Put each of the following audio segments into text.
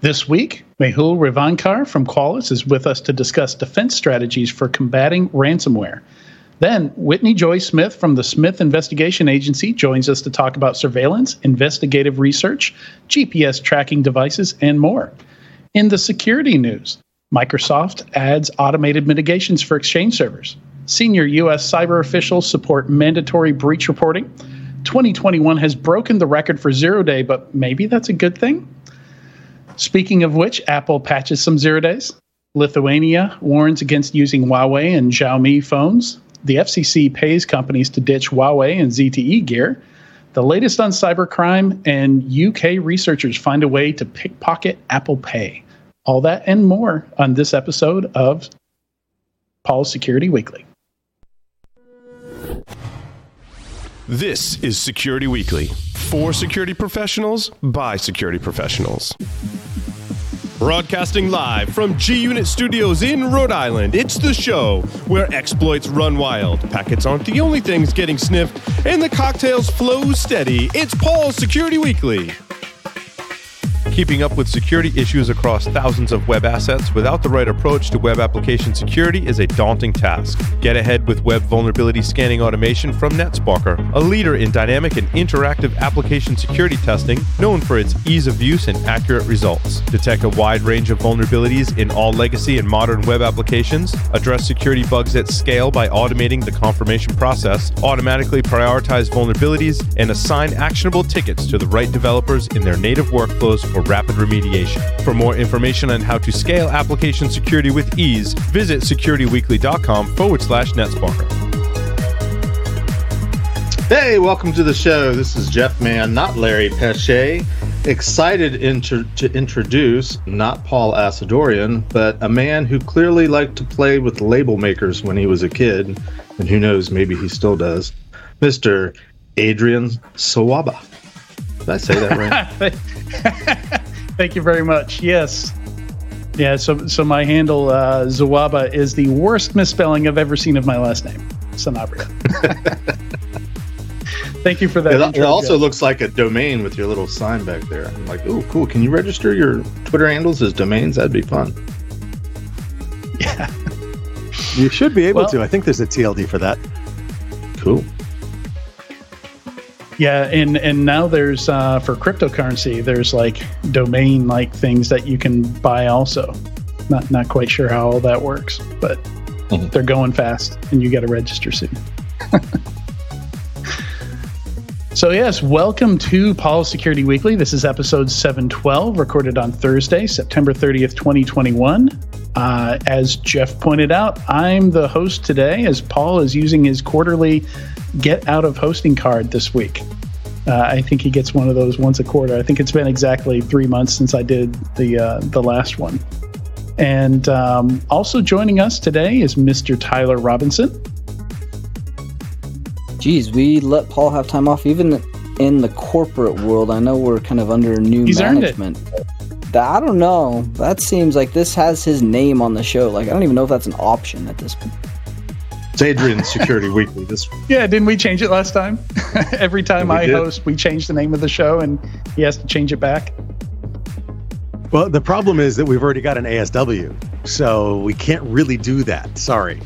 This week, Mehul Revankar from Qualys is with us to discuss defense strategies for combating ransomware. Then, Whitney Joy Smith from the Smith Investigation Agency joins us to talk about surveillance, investigative research, GPS tracking devices, and more. In the security news, Microsoft adds automated mitigations for Exchange servers. Senior U.S. cyber officials support mandatory breach reporting. 2021 has broken the record for zero day, but maybe that's a good thing? Speaking of which, Apple patches some zero days. Lithuania warns against using Huawei and Xiaomi phones. The FCC pays companies to ditch Huawei and ZTE gear. The latest on cybercrime, and UK researchers find a way to pickpocket Apple Pay. All that and more on this episode of Paul's Security Weekly. This is Security Weekly for security professionals by security professionals. Broadcasting live from G Unit Studios in Rhode Island, it's the show where exploits run wild, packets aren't the only things getting sniffed, and the cocktails flow steady. It's Paul's Security Weekly. Keeping up with security issues across thousands of web assets without the right approach to web application security is a daunting task. Get ahead with web vulnerability scanning automation from NetSparker, a leader in dynamic and interactive application security testing known for its ease of use and accurate results. Detect a wide range of vulnerabilities in all legacy and modern web applications, address security bugs at scale by automating the confirmation process, automatically prioritize vulnerabilities, and assign actionable tickets to the right developers in their native workflows for rapid remediation. For more information on how to scale application security with ease, visit securityweekly.com forward slash NetSparker. Hey, welcome to the show. This is Jeff Mann, not Larry Pesce. Excited inter- to introduce not Paul Asadoorian, but a man who clearly liked to play with label makers when he was a kid, and who knows, maybe he still does. Mr. Adrian Sawaba. Did I say that right? Thank you very much. Yes. Yeah, so so my handle uh, Sawaba is the worst misspelling I've ever seen of my last name, Sanabria. Thank you for that. It, intro, it also Jeff. looks like a domain with your little sign back there. I'm like, oh, cool. Can you register your Twitter handles as domains? That'd be fun. yeah. You should be able Well- to. I think there's a TLD for that. Cool. Yeah, and and now there's uh, for cryptocurrency, there's like domain like things that you can buy also. Not not quite sure how all that works, but Mhm. they're going fast, and you got to register soon. so yes, welcome to Paul Security Weekly. This is episode 712, recorded on Thursday, September 30th, 2021. Uh, as Jeff pointed out, I'm the host today, as Paul is using his quarterly get out of hosting card this week. Uh, I think he gets one of those once a quarter. I think it's been exactly three months since I did the uh, the last one. And um, also joining us today is Mr. Tyler Robinson. Geez, we let Paul have time off even in the corporate world. I know we're kind of under new He's management. I don't know. That seems like this has his name on the show. Like I don't even know if that's an option at this point. It's Adrian Security Weekly. This week. Yeah, didn't we change it last time? Every time I did. host, we change the name of the show, and he has to change it back. Well, the problem is that we've already got an ASW, so we can't really do that. Sorry.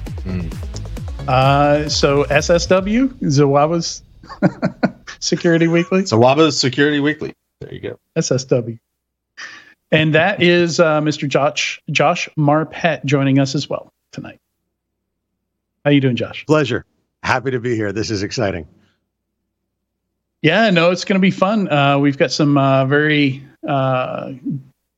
Uh, so SSW, Sawaba's Security Weekly. so Waba's Security Weekly. There you go. SSW. And that is uh, Mr. Josh Josh Marpet joining us as well tonight. How you doing, Josh? Pleasure. Happy to be here. This is exciting. Yeah, no, it's going to be fun. Uh, we've got some uh, very uh,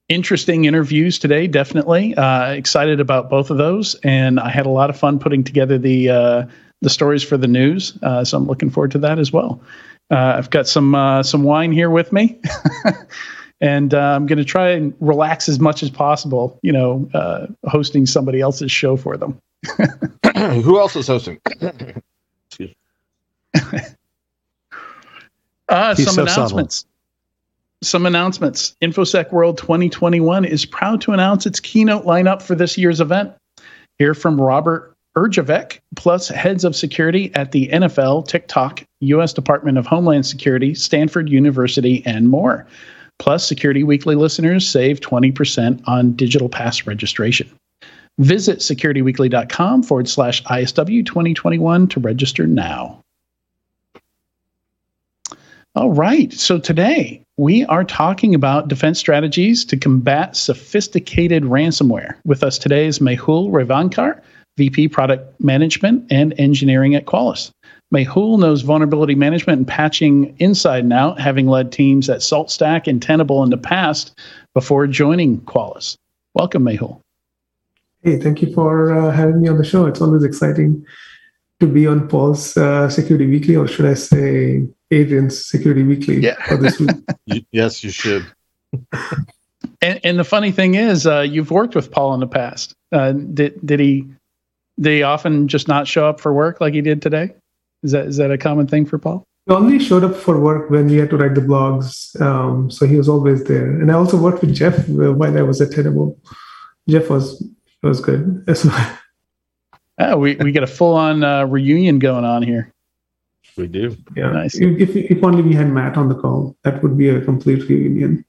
interesting interviews today. Definitely uh, excited about both of those, and I had a lot of fun putting together the uh, the stories for the news. Uh, so I'm looking forward to that as well. Uh, I've got some uh, some wine here with me, and uh, I'm going to try and relax as much as possible. You know, uh, hosting somebody else's show for them. Who else is hosting? Uh, He's some so subtle. announcements. Some announcements. InfoSec World 2021 is proud to announce its keynote lineup for this year's event. Hear from Robert Herjavec, plus heads of security at the NFL, TikTok, U.S. Department of Homeland Security, Stanford University, and more. Plus, Security Weekly listeners save 20% on digital pass registration. Visit securityweekly.com forward slash ISW 2021 to register now. All right. So today we are talking about defense strategies to combat sophisticated ransomware. With us today is Mehul Revankar, VP Product Management and Engineering at Qualys. Mehul knows vulnerability management and patching inside and out, having led teams at SaltStack and Tenable in the past before joining Qualys. Welcome, Mehul. Hey, thank you for uh, having me on the show. It's always exciting to be on Paul's uh, Security Weekly, or should I say Adrian's Security Weekly yeah. for this week. you, yes, you should. and, and, the funny thing is, uh, you've worked with Paul in the past. Uh, did did he did he often just not show up for work like he did today? Is that is that a common thing for Paul? He only showed up for work when we had to write the blogs, um, so he was always there. And I also worked with Jeff while I was at Tenable. Jeff was was good as well. Oh, we we get a full on uh, reunion going on here. We do. Yeah. Nice. If, if only we had Matt on the call, that would be a complete reunion.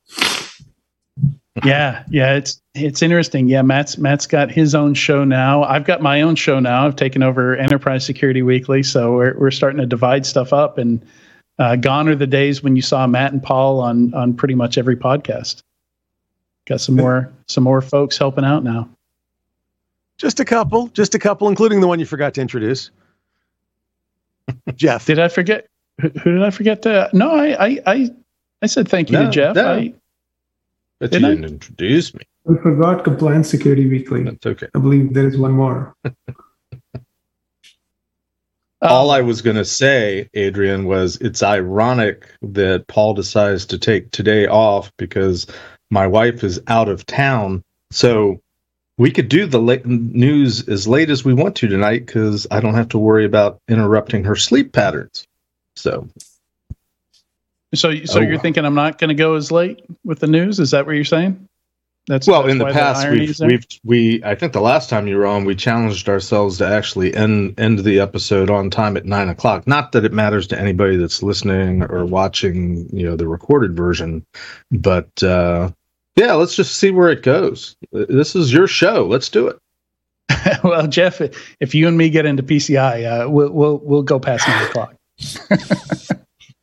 yeah, yeah, it's it's interesting. Yeah, Matt's Matt's got his own show now. I've got my own show now. I've taken over Enterprise Security Weekly, so we're we're starting to divide stuff up. And uh, gone are the days when you saw Matt and Paul on on pretty much every podcast. Got some more some more folks helping out now. Just a couple, just a couple, including the one you forgot to introduce. Jeff. Did I forget? Who, who, did I forget to? No, I, I, I, I said thank you no, to Jeff. No. I, but you didn't introduce me. We forgot Compliance Security Weekly. That's okay. I believe there is one more. Um, All I was going to say, Adrian, was it's ironic that Paul decides to take today off because my wife is out of town. So we could do the late news as late as we want to tonight because I don't have to worry about interrupting her sleep patterns. So, so, so oh. you're thinking I'm not going to go as late with the news? Is that what you're saying? That's well. That's in the past, the we've, we've we I think the last time you were on, we challenged ourselves to actually end end the episode on time at nine o'clock. Not that it matters to anybody that's listening or watching, you know, the recorded version, but uh, yeah, let's just see where it goes. This is your show. Let's do it. well, Jeff, if you and me get into PCI, uh, we'll we'll we'll go past nine o'clock.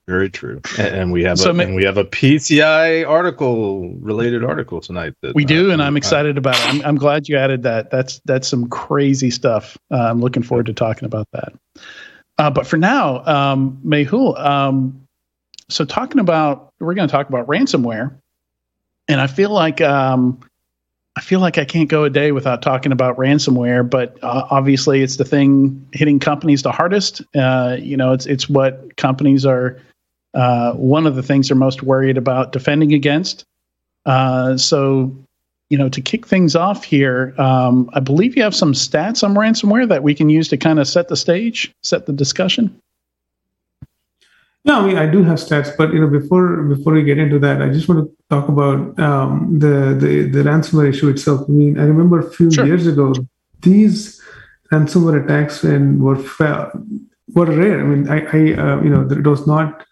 Very true, and we have so, a, and we have a PCI article related article tonight. That, we do, uh, and I'm excited about it. I'm, I'm glad you added that. That's that's some crazy stuff. Uh, I'm looking forward to talking about that. Uh, but for now, um, Mehul, um, so talking about we're going to talk about ransomware and I feel like um, I feel like I can't go a day without talking about ransomware. But uh, obviously, it's the thing hitting companies the hardest. Uh, you know, it's it's what companies are. Uh, one of the things they're most worried about defending against. Uh, so, you know, to kick things off here, um, I believe you have some stats on ransomware that we can use to kind of set the stage, set the discussion. No, I mean I do have stats, but you know before before we get into that, I just want to talk about um, the, the the ransomware issue itself. I mean, I remember a few sure. years ago these ransomware attacks and were were rare. I mean, I, I uh, you know it was not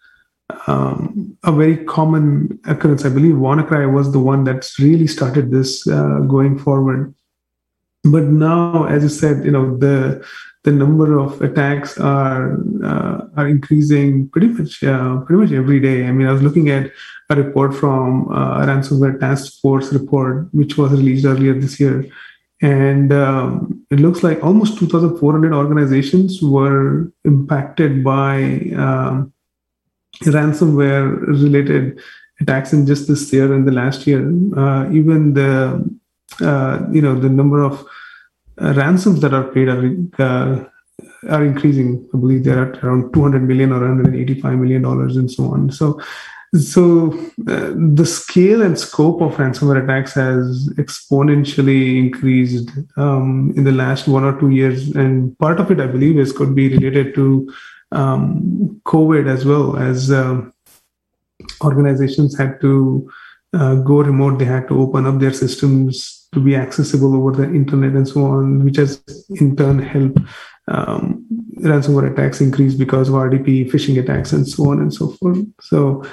um, a very common occurrence. I believe WannaCry was the one that's really started this uh, going forward. But now, as you said, you know the the number of attacks are uh, are increasing pretty much uh, pretty much every day. I mean, I was looking at a report from uh, a ransomware task force report, which was released earlier this year, and um, it looks like almost 2,400 organizations were impacted by um, ransomware related attacks in just this year and the last year. Uh, even the uh, you know the number of ransoms that are paid are uh, are increasing. I believe they're at around 200 million or 185 million dollars, and so on. So, so uh, the scale and scope of ransomware attacks has exponentially increased um, in the last one or two years, and part of it, I believe, is could be related to um, COVID as well as uh, organizations had to uh, go remote. They had to open up their systems to be accessible over the internet and so on, which has in turn helped um, ransomware attacks increase because of RDP, phishing attacks, and so on and so forth. So,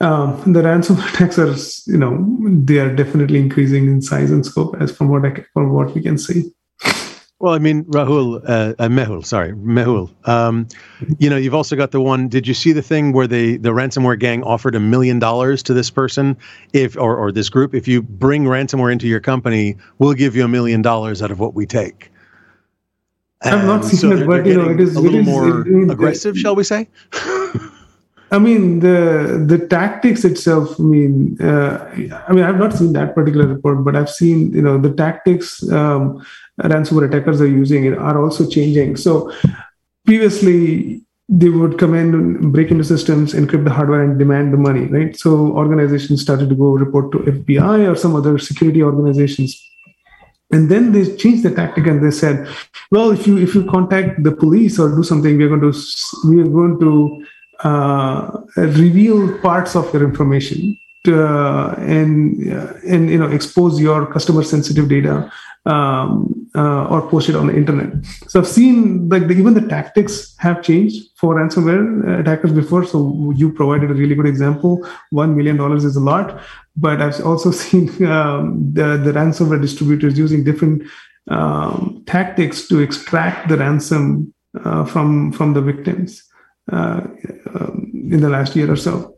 um, the ransomware attacks are, you know, they are definitely increasing in size and scope as from what I, from what we can see. Well, I mean, Rahul, uh, uh, Mehul, sorry, Mehul. Um, you know, you've also got the one. Did you see the thing where they the ransomware gang offered a million dollars to this person, if or or this group, if you bring ransomware into your company, we'll give you a million dollars out of what we take. I've not seen so it, but you know, it is a little it is, more aggressive, shall we say? I mean the the tactics itself. I mean, uh, I mean, I've not seen that particular report, but I've seen you know the tactics um, ransomware attackers are using it are also changing. So previously they would come in and break into systems, encrypt the hardware, and demand the money, right? So organizations started to go report to FBI or some other security organizations. And then they changed the tactic and they said, well, if you if you contact the police or do something, we're going to we are going to uh, reveal parts of your information uh, and uh, and you know expose your customer sensitive data um, uh, or post it on the internet. So I've seen like the, even the tactics have changed for ransomware attackers before. So you provided a really good example. One million dollars is a lot, but I've also seen um, the the ransomware distributors using different um, tactics to extract the ransom uh, from from the victims uh, um, in the last year or so.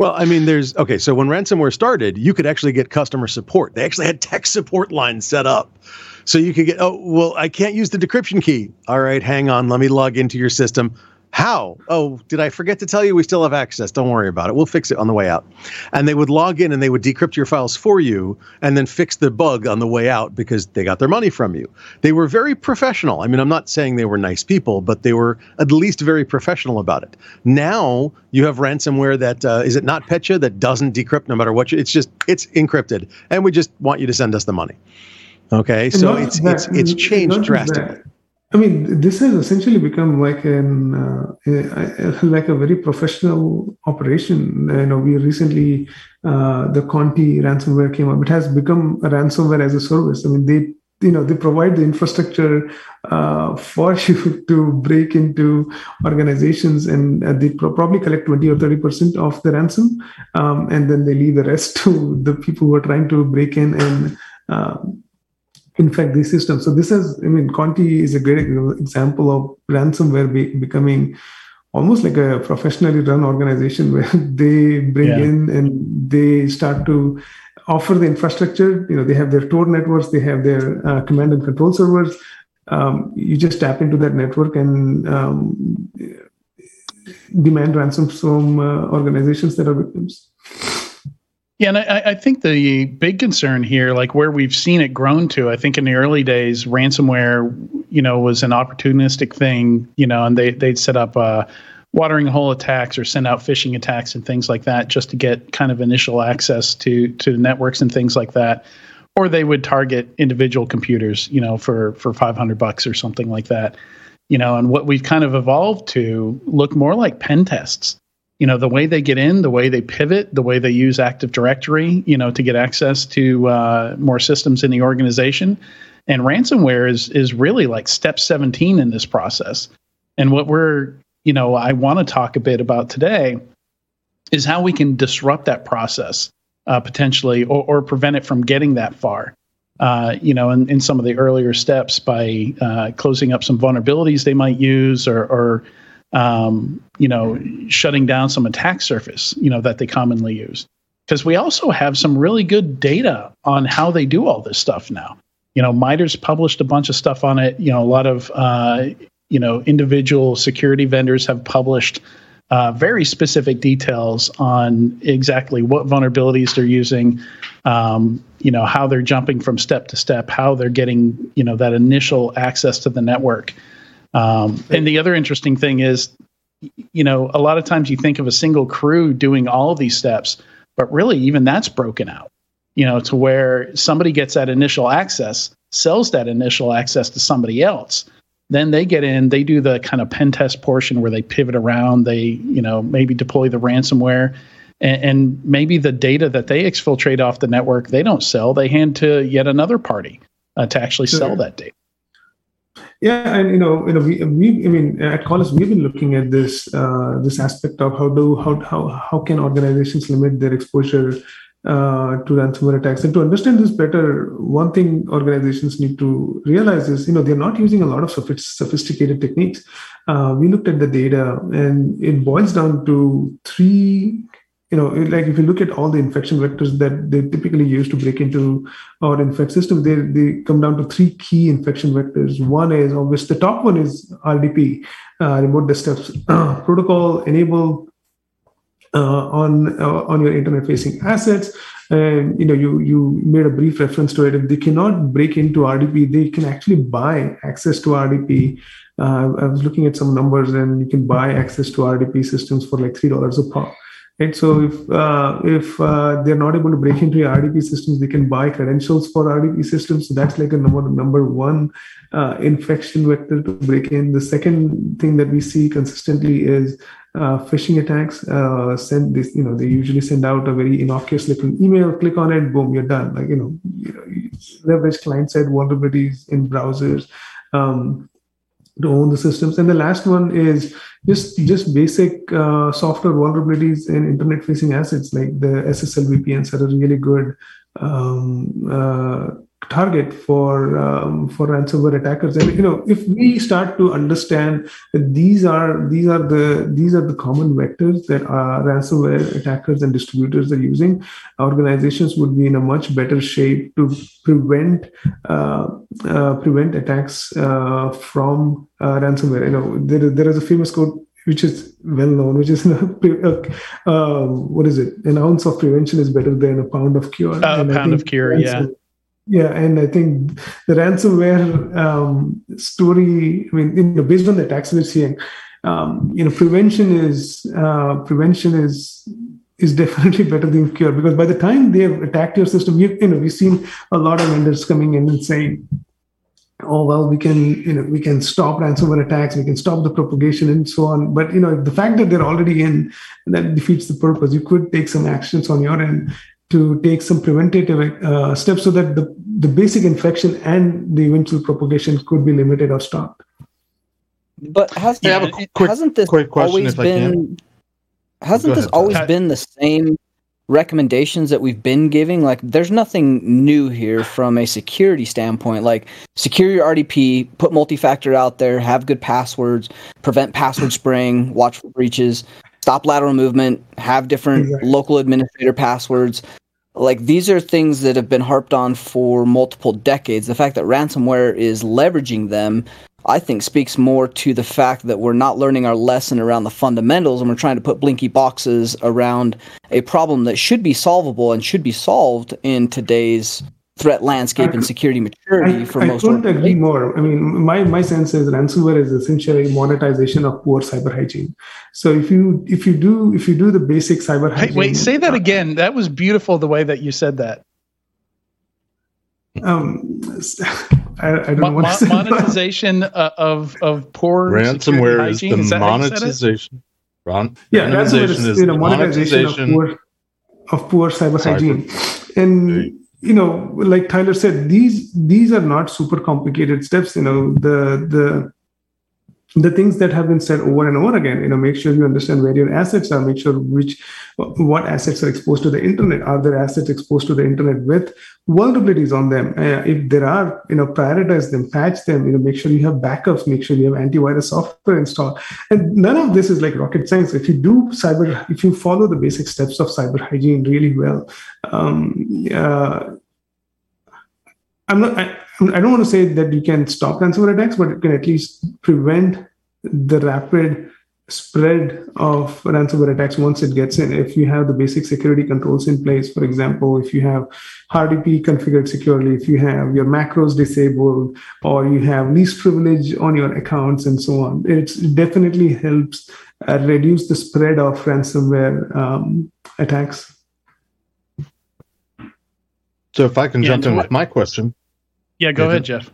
Well, I mean, there's okay. So when ransomware started, you could actually get customer support. They actually had tech support lines set up. So you could get, oh, well, I can't use the decryption key. All right, hang on. Let me log into your system. How? Oh, did I forget to tell you we still have access? Don't worry about it. We'll fix it on the way out. And they would log in and they would decrypt your files for you and then fix the bug on the way out because they got their money from you. They were very professional. I mean, I'm not saying they were nice people, but they were at least very professional about it. Now you have ransomware that uh, is it NotPetya that doesn't decrypt no matter what you, it's just it's encrypted and we just want you to send us the money. Okay, so it's, it's it's changed drastically. I mean, this has essentially become like an uh, a, like a very professional operation. You know, we recently uh, the Conti ransomware came up. It has become a ransomware as a service. I mean, they you know they provide the infrastructure uh, for you to break into organizations, and uh, they pro- probably collect twenty or thirty percent of the ransom, um, and then they leave the rest to the people who are trying to break in and um, infect these systems. So this is, I mean, Conti is a great example of ransomware be, becoming almost like a professionally run organization where they bring yeah. in and they start to offer the infrastructure. You know, they have their Tor networks, they have their uh, command and control servers. Um, you just tap into that network and um, demand ransoms from uh, organizations that are victims. Yeah, and I, I, think the big concern here, like where we've seen it grown to, I think in the early days, ransomware, you know, was an opportunistic thing, you know, and they they'd set up uh, watering hole attacks or send out phishing attacks and things like that just to get kind of initial access to to networks and things like that, or they would target individual computers, you know, for for five hundred bucks or something like that, you know, and what we've kind of evolved to look more like pen tests you know the way they get in the way they pivot the way they use active directory you know to get access to uh, more systems in the organization. And ransomware is is really like step 17 in this process. And what we're you know i want to talk a bit about today is how we can disrupt that process uh, potentially or, or prevent it from getting that far uh, you know, in, in some of the earlier steps by uh, closing up some vulnerabilities they might use or, or um, you know, shutting down some attack surface, you know, that they commonly use. Because we also have some really good data on how they do all this stuff now. You know, MITRE's published a bunch of stuff on it. You know, a lot of, uh, you know, individual security vendors have published uh, very specific details on exactly what vulnerabilities they're using, um, you know, how they're jumping from step to step, how they're getting, you know, that initial access to the network. Um, and the other interesting thing is, you know, a lot of times you think of a single crew doing all of these steps, but really even that's broken out, you know, to where somebody gets that initial access, sells that initial access to somebody else. Then they get in, they do the kind of pen test portion where they pivot around, they, you know, maybe deploy the ransomware. And, and maybe the data that they exfiltrate off the network, they don't sell, they hand to yet another party uh, to actually sure. sell that data. Yeah, and you know, you know, we, we I mean, at Qualys, we've been looking at this uh, this aspect of how do how how how can organizations limit their exposure uh, to ransomware attacks. And to understand this better, one thing organizations need to realize is, you know, they're not using a lot of sophisticated techniques. Uh, we looked at the data, and it boils down to three you know, like if you look at all the infection vectors that they typically use to break into our infect system, they, they come down to three key infection vectors. One is obvious, the top one is RDP, uh, remote desktop protocol, enable uh, on uh, on your internet facing assets. And you know, you you made a brief reference to it. If they cannot break into RDP, they can actually buy access to RDP. Uh, I was looking at some numbers, and you can buy access to RDP systems for like three dollars a pop Right. So if uh, if uh, they're not able to break into your RDP systems, they can buy credentials for RDP systems. So that's like a number number one uh, infection vector to break in. The second thing that we see consistently is uh, phishing attacks. Uh, send this, you know, they usually send out a very innocuous looking email. Click on it, boom, you're done. Like you know, you know leverage client side vulnerabilities in browsers. Um, to own the systems. And the last one is just just basic uh, software vulnerabilities in internet facing assets like the SSL VPNs are really good um, uh, target for um, for ransomware attackers and you know if we start to understand that these are these are the these are the common vectors that our ransomware attackers and distributors are using organizations would be in a much better shape to prevent uh, uh, prevent attacks uh, from uh, ransomware you know there, there is a famous quote which is well known, which is um, what is it? An ounce of prevention is better than a pound of cure. Uh, a pound of cure, yeah. Yeah, and I think the ransomware um, story. I mean, you know, based on the attacks we're seeing, um, you know, prevention is uh, prevention is is definitely better than cure because by the time they have attacked your system, you, you know, we've seen a lot of vendors coming in and saying, "Oh well, we can you know we can stop ransomware attacks, we can stop the propagation and so on." But you know, the fact that they're already in that defeats the purpose. You could take some actions on your end to take some preventative uh, steps so that the, the basic infection and the eventual propagation could be limited or stopped. But has, yeah, quick, hasn't this always been hasn't this always been the same recommendations that we've been giving? Like there's nothing new here from a security standpoint. Like secure your RDP, put multi-factor out there, have good passwords, prevent password spraying, watch for breaches stop lateral movement, have different exactly. local administrator passwords. Like these are things that have been harped on for multiple decades. The fact that ransomware is leveraging them, I think, speaks more to the fact that we're not learning our lesson around the fundamentals and we're trying to put blinky boxes around a problem that should be solvable and should be solved in today's threat landscape and security maturity I, for I most. I couldn't agree more. I mean, my my sense is ransomware is essentially monetization of poor cyber hygiene. So if you if you do if you do the basic cyber hygiene, hey, wait, say that again. That was beautiful the way that you said that. Um, I, I don't Mo- know what monetization uh, of of poor ransomware is the is monetization. Ron, yeah, ransomware is, is you know, monetization, monetization of poor of poor cyber Sorry. hygiene, and you know like tyler said these these are not super complicated steps you know the the the things that have been said over and over again you know make sure you understand where your assets are make sure which what assets are exposed to the internet. Are there assets exposed to the internet with vulnerabilities on them? Uh, if there are you know prioritize them patch them you know make sure you have backups make sure you have antivirus software installed. And none of this is like rocket science. If you do cyber if you follow the basic steps of cyber hygiene really well um, uh, i'm not I, I don't want to say that you can stop ransomware attacks, but it can at least prevent the rapid spread of ransomware attacks once it gets in. If you have the basic security controls in place, for example, if you have RDP configured securely, if you have your macros disabled, or you have least privilege on your accounts, and so on, it definitely helps uh, reduce the spread of ransomware um, attacks. So, if I can yeah, jump in with my question, yeah, go ahead, Jeff.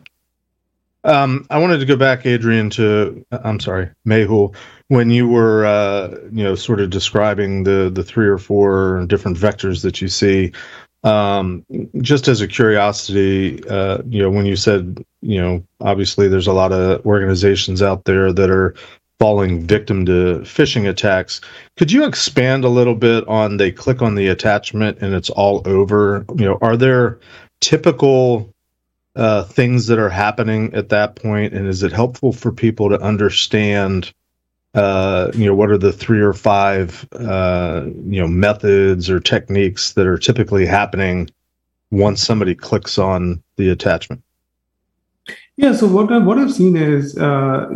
Um, I wanted to go back, Adrian, to I'm sorry, Mehul, when you were uh, you know sort of describing the the three or four different vectors that you see. Um, just as a curiosity, uh, you know, when you said you know, obviously there's a lot of organizations out there that are falling victim to phishing attacks. Could you expand a little bit on they click on the attachment and it's all over? You know, are there typical uh, things that are happening at that point, and is it helpful for people to understand? Uh, you know, what are the three or five uh, you know methods or techniques that are typically happening once somebody clicks on the attachment? Yeah, so what I, what I've seen is uh,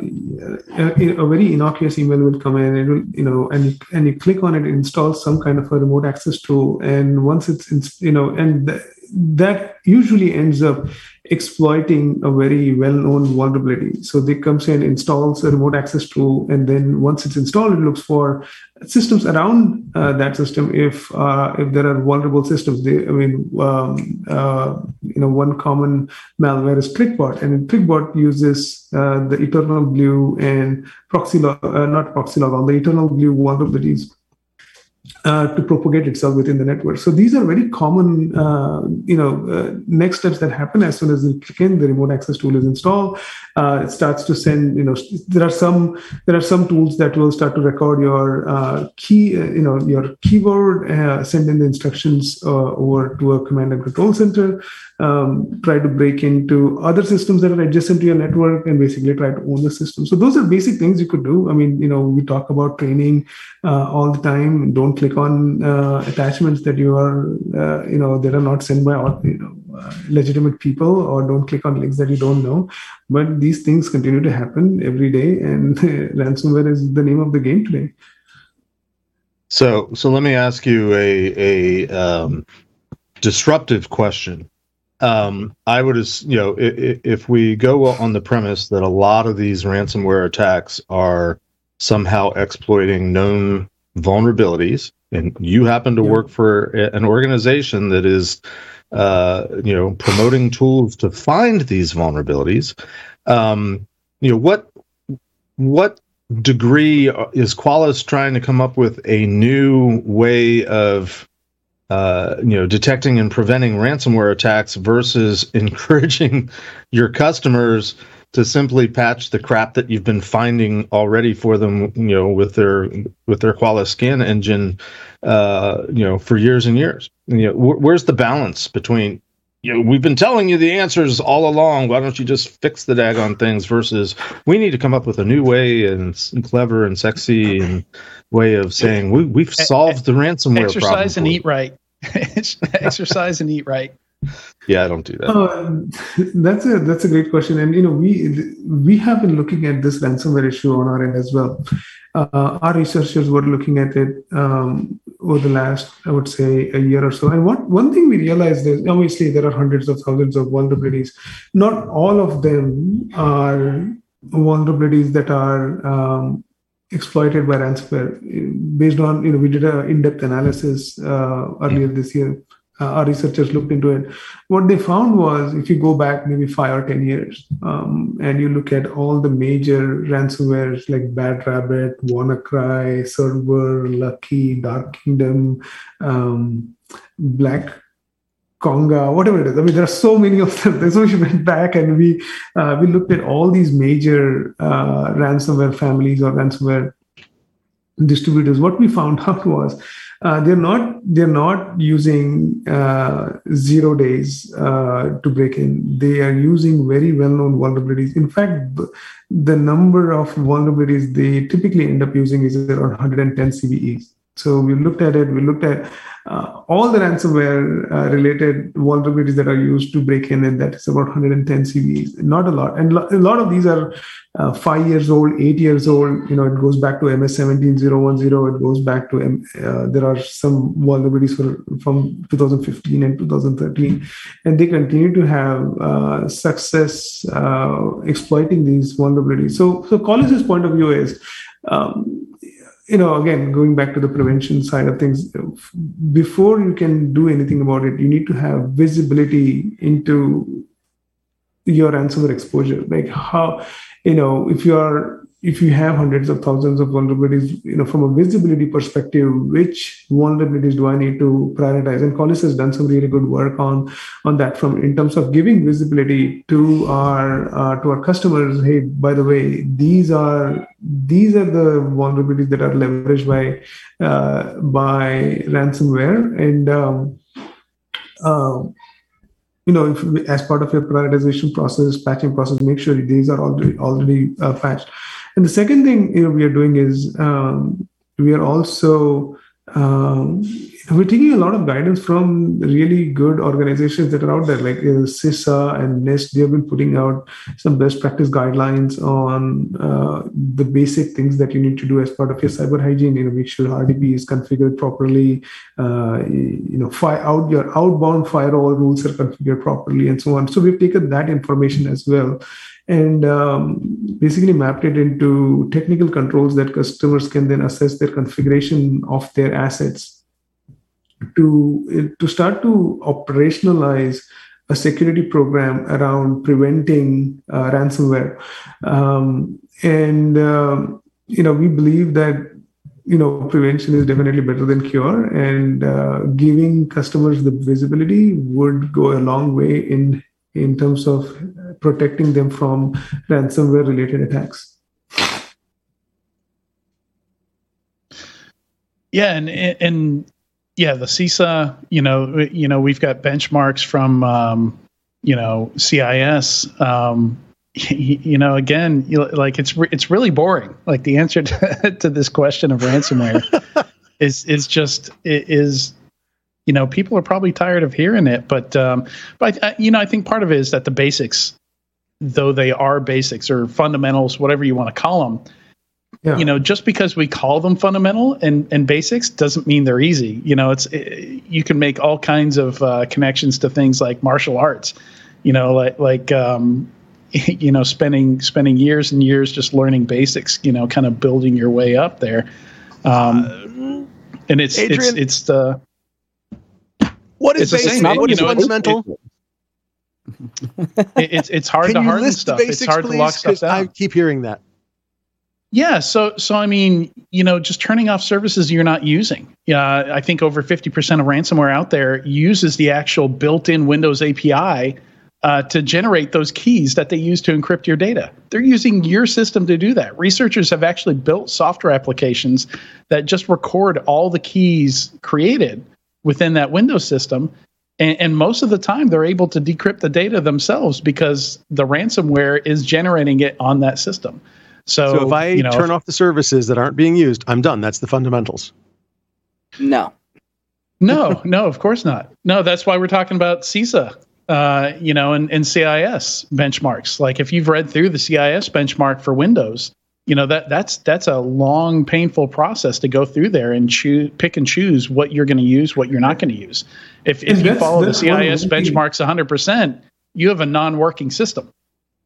a, a, very innocuous email will come in, and will, you know, and and you click on it, it installs some kind of a remote access tool, and once it's you know, and th- that usually ends up exploiting a very well-known vulnerability. So they comes in, installs a remote access tool, and then once it's installed, it looks for systems around uh, that system. If uh, if there are vulnerable systems, they, I mean, um, uh, you know, one common malware is ClickBot, and ClickBot uses uh, the Eternal Blue and Proxylog, uh, not Proxylog, on the Eternal Blue vulnerabilities uh, to propagate itself within the network. So these are very common, uh, you know, uh, next steps that happen as soon as you click in, the remote access tool is installed. Uh, it starts to send, you know, there are some there are some tools that will start to record your uh, key, uh, you know, your keyboard, send in the instructions over to a command and control center, um, try to break into other systems that are adjacent to your network, and basically try to own the system. So those are basic things you could do. I mean, you know, we talk about training all the time. Don't click on uh, attachments that you are, uh, you know, that are not sent by you know, uh, legitimate people, or don't click on links that you don't know. But these things continue to happen every day, and ransomware is the name of the game today. So, so let me ask you a a um, disruptive question. Um, I would, you know, if, if we go on the premise that a lot of these ransomware attacks are somehow exploiting known vulnerabilities and you happen to yeah. work for an organization that is uh, you know promoting tools to find these vulnerabilities um, you know what what degree is Qualys trying to come up with a new way of uh, you know detecting and preventing ransomware attacks versus encouraging your customers to simply patch the crap that you've been finding already for them, you know, with their with their Qualys scan engine, uh, you know, for years and years. You know, wh- where's the balance between you know, we've been telling you the answers all along. Why don't you just fix the daggone things? Versus, we need to come up with a new way and, and clever and sexy and way of saying we we've solved the ransomware. Exercise and eat right. Exercise and eat right yeah, I don't do that. Oh, that's a that's a great question, and you know we we have been looking at this ransomware issue on our end as well. Uh, our researchers were looking at it um, over the last, I would say, a year or so. And what one thing we realized is obviously there are hundreds of thousands of vulnerabilities. Not all of them are vulnerabilities that are um, exploited by ransomware. Based on you know, we did an in-depth analysis uh, earlier this year uh, our researchers looked into it. What they found was if you go back maybe five or 10 years um, and you look at all the major ransomwares like Bad Rabbit, WannaCry, Cerber, Lucky, Dark Kingdom, um, Black Conga, whatever it is. I mean, there are so many of them. So we went back and we uh, we looked at all these major uh, ransomware families or ransomware distributors. What we found out was uh, they're not they're not using uh, zero days uh, to break in. They are using very well-known vulnerabilities. In fact, the number of vulnerabilities they typically end up using is around 110 CVEs. So we looked at it. We looked at uh, all the ransomware uh, related vulnerabilities that are used to break in, and that is about 110 CVEs. Not a lot, and lo- a lot of these are uh, five years old, eight years old. You know, it goes back to MS 17010. It goes back to uh, there are some vulnerabilities for, from 2015 and 2013, and they continue to have uh, success uh, exploiting these vulnerabilities. So, so Qualys's point of view is. Um, you know, again, going back to the prevention side of things, before you can do anything about it, you need to have visibility into your ransomware exposure. Like how, you know, if you are if you have hundreds of thousands of vulnerabilities, you know, from a visibility perspective, which vulnerabilities do I need to prioritize? And Qualys has done some really good work on on that from in terms of giving visibility to our uh, to our customers. Hey, by the way, these are these are the vulnerabilities that are leveraged by uh, by ransomware, and um, uh, you know, if, as part of your prioritization process, patching process, make sure these are already already uh, patched. And the second thing you know, we are doing is um, we are also um, we're taking a lot of guidance from really good organizations that are out there, like CISA and NIST. They have been putting out some best practice guidelines on uh, the basic things that you need to do as part of your cyber hygiene. You know, make sure RDP is configured properly. Uh, you know, fire out your outbound firewall rules are configured properly, and so on. So we've taken that information as well and um, basically mapped it into technical controls that customers can then assess their configuration of their assets to to start to operationalize a security program around preventing uh, ransomware. Um, and um, you know we believe that you know prevention is definitely better than cure and uh, giving customers the visibility would go a long way in in terms of protecting them from ransomware related attacks. Yeah, and and yeah, the CISA, you know, you know, we've got benchmarks from um, you know CIS. Um, you know, again, like it's it's really boring. Like the answer to, to this question of ransomware is is just is you know people are probably tired of hearing it but um, but I, you know i think part of it is that the basics though they are basics or fundamentals whatever you want to call them yeah. you know just because we call them fundamental and, and basics doesn't mean they're easy you know it's it, you can make all kinds of uh, connections to things like martial arts you know like like um, you know spending spending years and years just learning basics you know kind of building your way up there um, uh, and it's Adrian, it's it's the what is it's basic? What is know, fundamental? It, it's it's hard to harden stuff. Basics, it's hard please? to lock stuff down. I keep hearing that. Yeah, so so I mean, you know, just turning off services you're not using. Yeah, I think over 50% of ransomware out there uses the actual built-in Windows API uh, to generate those keys that they use to encrypt your data. They're using your system to do that. Researchers have actually built software applications that just record all the keys created within that Windows system. And, and, most of the time, they're able to decrypt the data themselves because the ransomware is generating it on that system. So, so if I you know, turn if, off the services that aren't being used, I'm done. That's the fundamentals. No. no, no, of course not. No, that's why we're talking about CISA, uh, you know, and, and CIS benchmarks. Like if you've read through the CIS benchmark for Windows, you know that that's that's a long painful process to go through there and choose pick and choose what you're going to use what you're not going to use. If, if you follow the cis benchmarks 100% you have a non-working system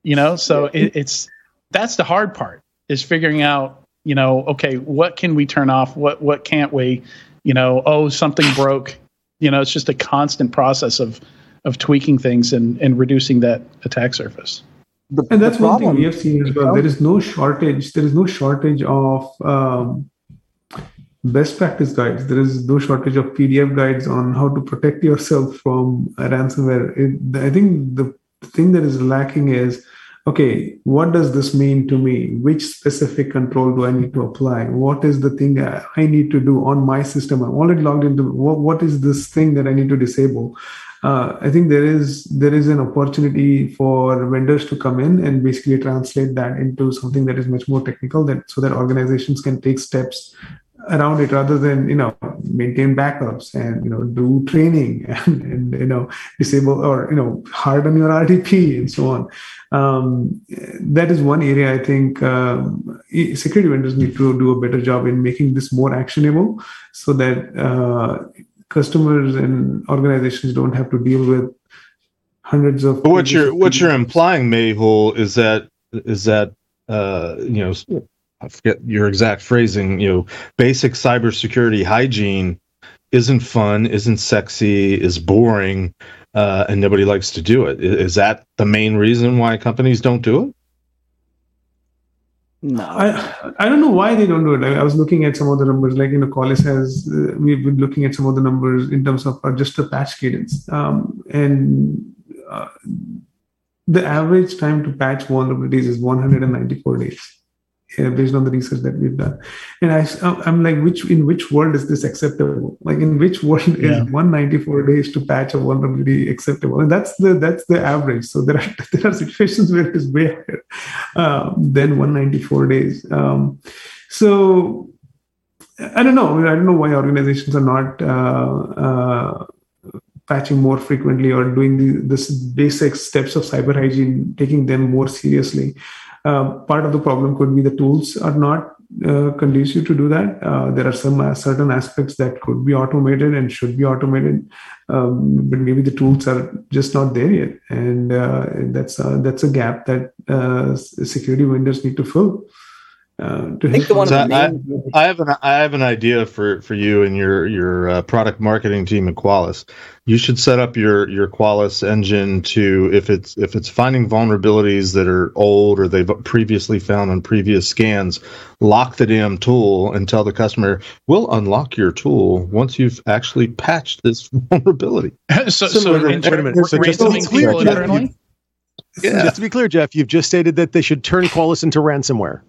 you know? So it, it's that's the hard part is figuring out you know okay what can we turn off? What what can't we? You know oh something broke. You know it's just a constant process of of tweaking things and and reducing that attack surface the, and that's one thing we have seen as well. There is no shortage. There is no shortage of um, best practice guides. There is no shortage of PDF guides on how to protect yourself from ransomware. It, I think the thing that is lacking is okay, what does this mean to me? Which specific control do I need to apply? What is the thing I need to do on my system? I'm already logged into what, what is this thing that I need to disable? Uh, I think there is there is an opportunity for vendors to come in and basically translate that into something that is much more technical, that so that organizations can take steps around it rather than you know maintain backups and you know do training and, and you know disable or you know harden your RDP and so on. Um, that is one area I think um, security vendors need to do a better job in making this more actionable, so that uh, customers and organizations don't have to deal with hundreds of. But what you're what you're implying, Mehul, is that is that uh, you know I forget your exact phrasing. You know, basic cybersecurity hygiene isn't fun, isn't sexy, is boring, uh, and nobody likes to do it. Is that the main reason why companies don't do it? No, I I don't know why they don't do it. I, I was looking at some of the numbers, like you know, Qualys has. Uh, we've been looking at some of the numbers in terms of uh, just the patch cadence, um, and uh, the average time to patch vulnerabilities is 194 days based on the research that we've done. And i i'm like which in which world is this acceptable? Like in which world yeah. is 194 days to patch a vulnerability acceptable? And that's the that's the average. So there are there are situations where it is way higher uh, than 194 days. Um, so i don't know. I don't know why organizations are not uh, uh patching more frequently or doing the this basic steps of cyber hygiene, taking them more seriously. Uh, part of the problem could be the tools are not uh, conducive to do that. Uh, there are some uh, certain aspects that could be automated and should be automated, um, but maybe the tools are just not there yet, and uh, that's uh, that's a gap that security vendors need to fill. Uh, I think the one so I, I, have an I have an idea for for you and your your uh, product marketing team at Qualys. You should set up your your Qualys engine to if it's if it's finding vulnerabilities that are old or they've previously found on previous scans, lock the damn tool and tell the customer we'll unlock your tool once you've actually patched this vulnerability. so, so, wait a minute. So just to be clear, Jeff, yeah. just to be clear, Jeff, you've just stated that they should turn Qualys into ransomware.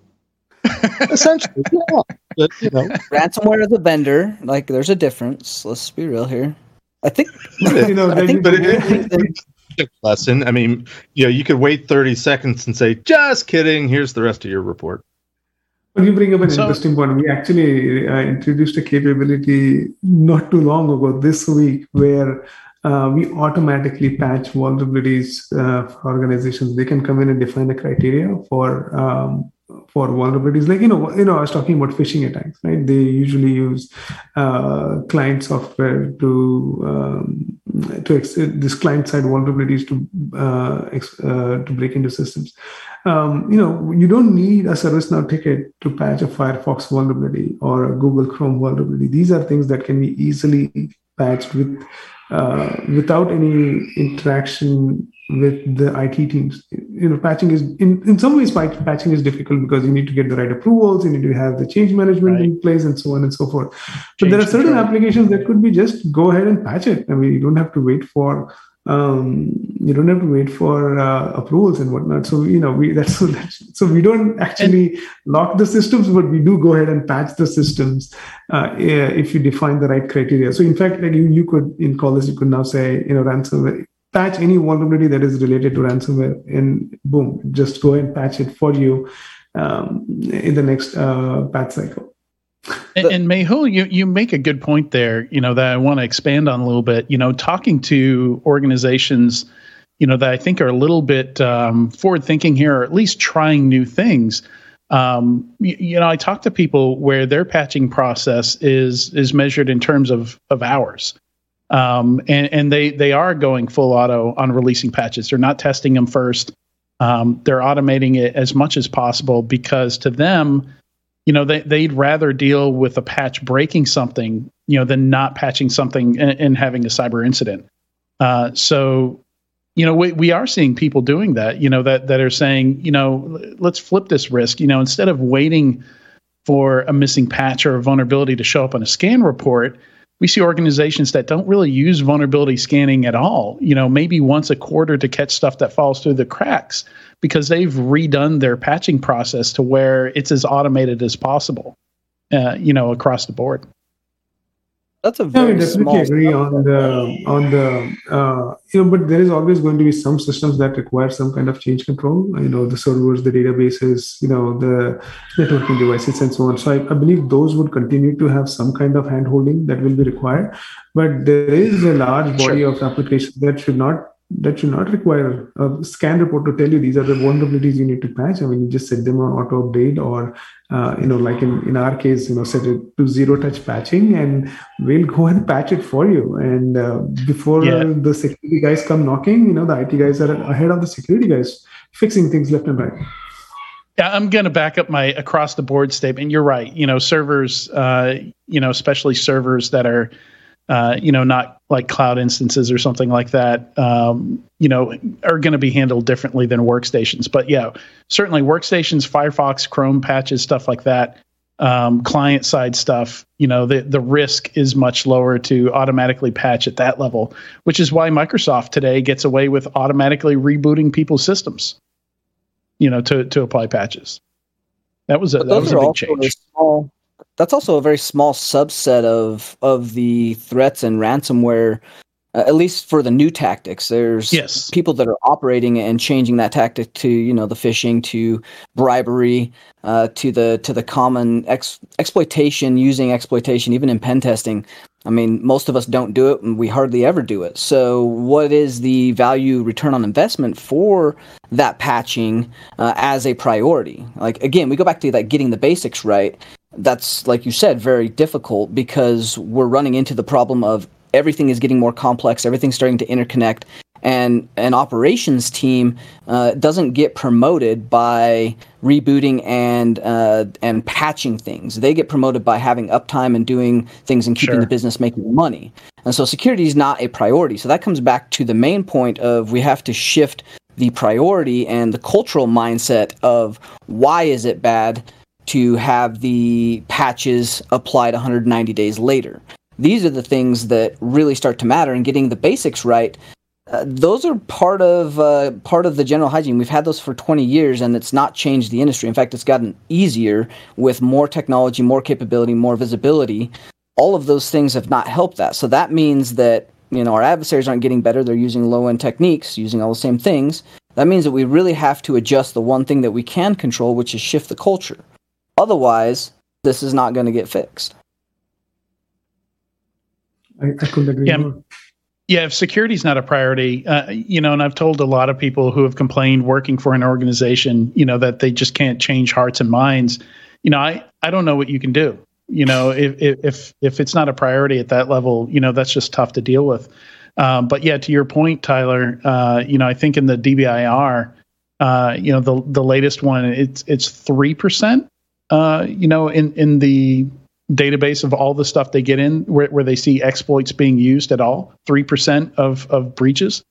Essentially, yeah. But, you know. Ransomware is a vendor. Like, there's a difference. Let's be real here. I think, you know, I think, but it, it, lesson. I mean, you know, you could wait 30 seconds and say, just kidding. Here's the rest of your report. Well, you bring up an so, interesting point. We actually uh, introduced a capability not too long ago, this week, where uh, we automatically patch vulnerabilities uh, for organizations. They can come in and define a criteria for um, for vulnerabilities. Like you know you know i was talking about phishing attacks right? They usually use uh, client software to um, to ex- this client side vulnerabilities to uh, ex- uh, to break into systems. Um, you know you don't need a ServiceNow ticket to patch a Firefox vulnerability or a Google Chrome vulnerability. These are things that can be easily patched with uh, without any interaction with the IT teams. You know, patching is in, in some ways patching is difficult because you need to get the right approvals, you need to have the change management right. in place, and so on and so forth. Change but there are certain control. applications that could be just go ahead and patch it. I mean, you don't have to wait for um, you don't have to wait for uh, approvals and whatnot. So you know, we that's so that's, so we don't actually lock the systems, but we do go ahead and patch the systems uh, if you define the right criteria. So in fact, like you, you could in Qualys, you could now say you know ransomware patch any vulnerability that is related to ransomware and boom just go and patch it for you um, in the next uh, patch cycle and, and Mehul, you you make a good point there. You know that I want to expand on a little bit. You know, talking to organizations, you know that I think are a little bit um, forward thinking here, or at least trying new things. Um, you, you, know, I talk to people where their patching process is is measured in terms of of hours um, and and they they are going full auto on releasing patches. They're not testing them first. Um, they're automating it as much as possible because to them, you know, they they'd rather deal with a patch breaking something, you know, than not patching something and, and having a cyber incident. Uh, so, you know, we we are seeing people doing that. You know, that that are saying, you know, let's flip this risk. You know, instead of waiting for a missing patch or a vulnerability to show up on a scan report we see organizations that don't really use vulnerability scanning at all, you know, maybe once a quarter to catch stuff that falls through the cracks because they've redone their patching process to where it's as automated as possible, uh, you know, across the board. That's a very yeah, definitely agree on the on the uh, you know, but there is always going to be some systems that require some kind of change control. You know, the servers, the databases, you know, the networking devices, and so on. So I, I believe those would continue to have some kind of handholding that will be required. But there is a large body sure. of applications that should not that should not require a scan report to tell you these are the vulnerabilities you need to patch. I mean, you just set them on auto update or, uh, you know, like in, in our case, you know, set it to zero touch patching and we'll go and patch it for you. And uh, before yeah. the security guys come knocking, you know, the IT guys are ahead of the security guys fixing things left and right. Yeah, I'm going to back up my across the board statement. You're right. You know, servers, uh, you know, especially servers that are, uh, you know, not like cloud instances or something like that, um, you know, are going to be handled differently than workstations. But yeah, certainly workstations, Firefox, Chrome patches, stuff like that, um, client side stuff, you know, the, the risk is much lower to automatically patch at that level, which is why Microsoft today gets away with automatically rebooting people's systems, you know, to, to apply patches. That was a, that was a big change. Small, that's also a very small subset of of the threats and ransomware uh, at least for the new tactics. There's yes. people that are operating and changing that tactic to you know the phishing to bribery uh, to the to the common ex- exploitation using exploitation even in pen testing. I mean most of us don't do it and we hardly ever do it. So what is the value return on investment for that patching uh, as a priority? Like again we go back to that getting the basics right that's like you said very difficult because we're running into the problem of everything is getting more complex, everything's starting to interconnect, and an operations team uh, doesn't get promoted by rebooting and uh, and patching things. They get promoted by having uptime and doing things and keeping sure. the business making money. And so security is not a priority. So that comes back to the main point of we have to shift the priority and the cultural mindset of why is it bad to have the patches applied 190 days later these are the things that really start to matter and getting the basics right uh, those are part of uh, part of the general hygiene. We've had those for 20 years, and it's not changed the industry. In fact, it's gotten easier with more technology, more capability, more visibility. All of those things have not helped that. So that means that you know our adversaries aren't getting better. They're using low end techniques, using all the same things. That means that we really have to adjust the one thing that we can control, which is shift the culture. Otherwise, this is not going to get fixed. I, I couldn't agree yeah. more. Yeah, if security is not a priority, uh, you know, and I've told a lot of people who have complained working for an organization, you know, that they just can't change hearts and minds. You know, I I don't know what you can do. You know, if if if it's not a priority at that level, you know, that's just tough to deal with. Um, but yeah, to your point, Tyler, uh, you know, I think in the DBIR, uh, you know, the the latest one, it's it's three percent. Uh, you know, in in the database of all the stuff they get in where, where they see exploits being used at all 3% of, of breaches.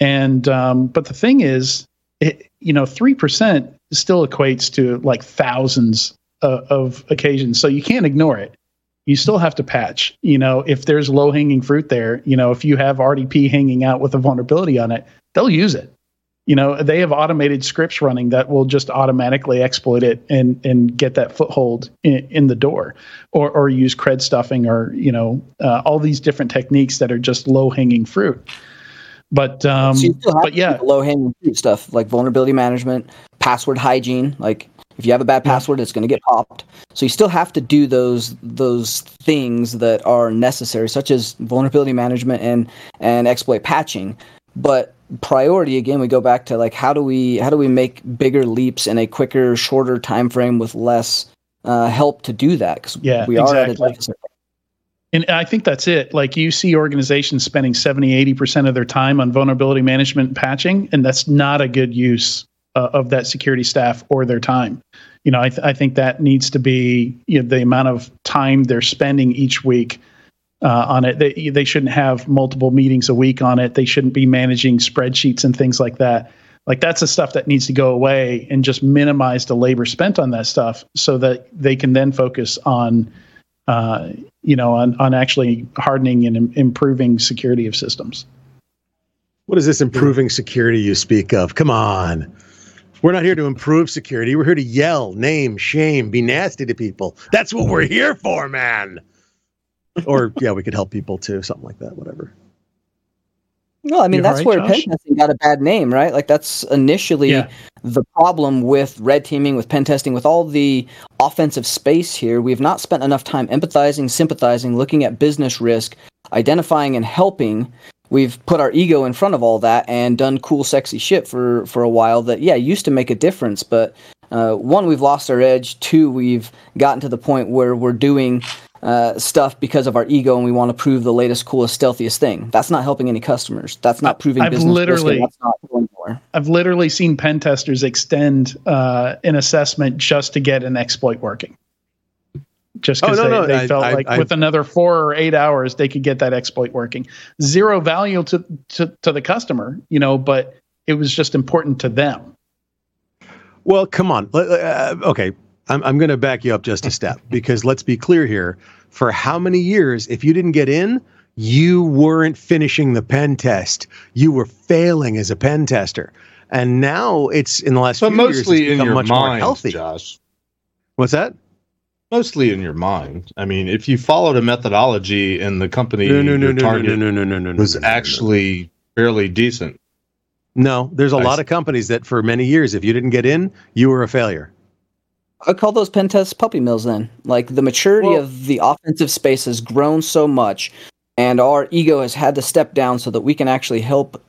And um, but the thing is it, you know 3% still equates to like thousands uh, of occasions. So you can't ignore it. You still have to patch. You know if there's low hanging fruit there you know if you have rdp hanging out with a vulnerability on it they'll use it you know they have automated scripts running that will just automatically exploit it and and get that foothold in, in the door or or use cred stuffing or you know uh, all these different techniques that are just low hanging fruit. But um so but yeah. low hanging fruit stuff like vulnerability management password hygiene like if you have a bad password it's going to get popped. So you still have to do those those things that are necessary such as vulnerability management and and exploit patching but priority again we go back to like how do we how do we make bigger leaps in a quicker shorter time frame with less uh, help to do that because yeah, we exactly. are at a deficit and I think that's it. Like you see organizations spending 70, 80% of their time on vulnerability management and patching, and that's not a good use uh, of that security staff or their time. You know, I, th- I think that needs to be you know, the amount of time they're spending each week uh, on it. They they shouldn't have multiple meetings a week on it. They shouldn't be managing spreadsheets and things like that. Like that's the stuff that needs to go away and just minimize the labor spent on that stuff, so that they can then focus on, uh, you know, on on actually hardening and Im- improving security of systems. What is this improving security you speak of? Come on. We're not here to improve security. We're here to yell, name, shame, be nasty to people. That's what we're here for, man or yeah, we could help people too, something like that, whatever. No, I mean You're that's right, where pen testing got a bad name, right? Like that's initially yeah. the problem with red teaming, with pen testing, with all the offensive space here. We've not spent enough time empathizing, sympathizing, looking at business risk, identifying and helping. We've put our ego in front of all that and done cool, sexy shit for for a while. That yeah, used to make a difference, but uh, one, we've lost our edge. Two, we've gotten to the point where we're doing uh, stuff because of our ego and we want to prove the latest, coolest, stealthiest thing. That's not helping any customers. That's not proving I've business literally. That's not I've literally seen pen testers extend uh, an assessment just to get an exploit working. just because oh, no, they, no. they felt I, like I, with I, another four or eight hours they could get that exploit working. Zero value to, to to the customer, you know, but it was just important to them. Well, come on. Uh, okay, I'm I'm going to back you up just a step because let's be clear here. For how many years, if you didn't get in, you weren't finishing the pen test. You were failing as a pen tester. And now it's in the last but few mostly years, it's in your much mind, more healthy. Josh. What's that? Mostly in your mind. I mean, if you followed a methodology and the company no, no, no, no, target no, no, no, no, no, was actually fairly decent. No, there's a I lot see. of companies that for many years, if you didn't get in, you were a failure. I call those pen tests puppy mills then. Like the maturity well, of the offensive space has grown so much and our ego has had to step down so that we can actually help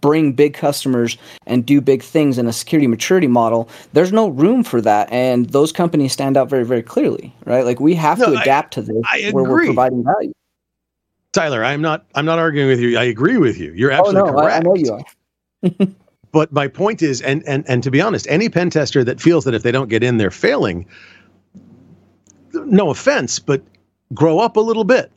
bring big customers and do big things in a security maturity model. There's no room for that and those companies stand out very very clearly right? Like we have no, to adapt I, to this where we're providing value. Tyler i'm not i'm not arguing with you. I agree with you. You're oh, absolutely oh, no, correct I, I know you are but my point is and and and to be honest any pen tester that feels that if they don't get in they're failing no offense but grow up a little bit.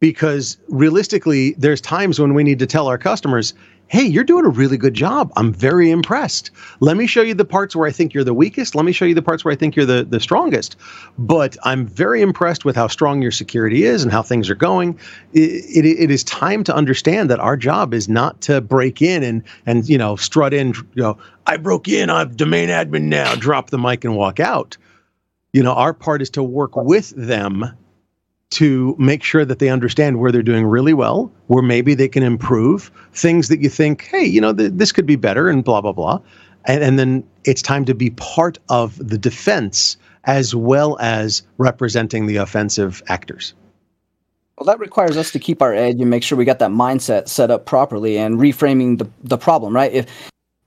Because realistically, there's times when we need to tell our customers, hey, you're doing a really good job. I'm very impressed. Let me show you the parts where I think you're the weakest. Let me show you the parts where I think you're the, the strongest. But I'm very impressed with how strong your security is and how things are going. It, it, it is time to understand that our job is not to break in and, and you know, strut in, you know, I broke in, I'm domain admin now, drop the mic and walk out. You know, our part is to work with them to make sure that they understand where they're doing really well, where maybe they can improve things that you think, hey, you know, th- this could be better, and blah blah blah, and, and then it's time to be part of the defense as well as representing the offensive actors. Well, that requires us to keep our edge and make sure we got that mindset set up properly and reframing the, the problem, right? If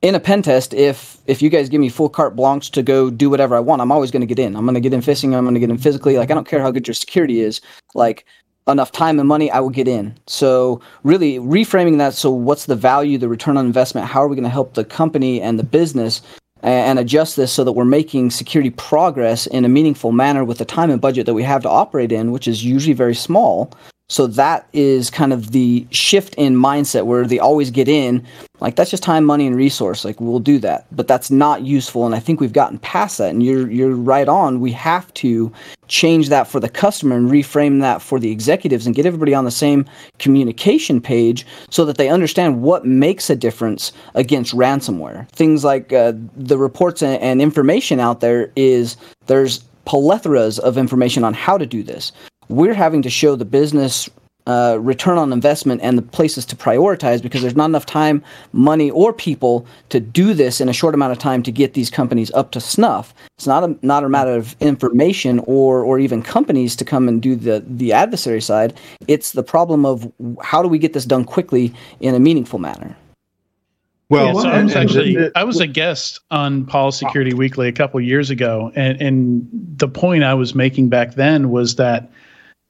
in a pen test, if if you guys give me full carte blanche to go do whatever I want, I'm always going to get in. I'm going to get in phishing. I'm going to get in physically. Like I don't care how good your security is. Like enough time and money, I will get in. So really reframing that. So what's the value, the return on investment? How are we going to help the company and the business and adjust this so that we're making security progress in a meaningful manner with the time and budget that we have to operate in, which is usually very small. So that is kind of the shift in mindset where they always get in. Like that's just time, money, and resource. Like we'll do that, but that's not useful. And I think we've gotten past that. And you're you're right on. We have to change that for the customer and reframe that for the executives and get everybody on the same communication page so that they understand what makes a difference against ransomware. Things like uh, the reports and, and information out there is there's plethoras of information on how to do this we're having to show the business uh, return on investment and the places to prioritize because there's not enough time, money, or people to do this in a short amount of time to get these companies up to snuff. It's not a not a matter of information or or even companies to come and do the the adversary side. It's the problem of how do we get this done quickly in a meaningful manner. Well, yeah, so I was actually I was a guest on Paul's Security Weekly a couple years ago, and and the point I was making back then was that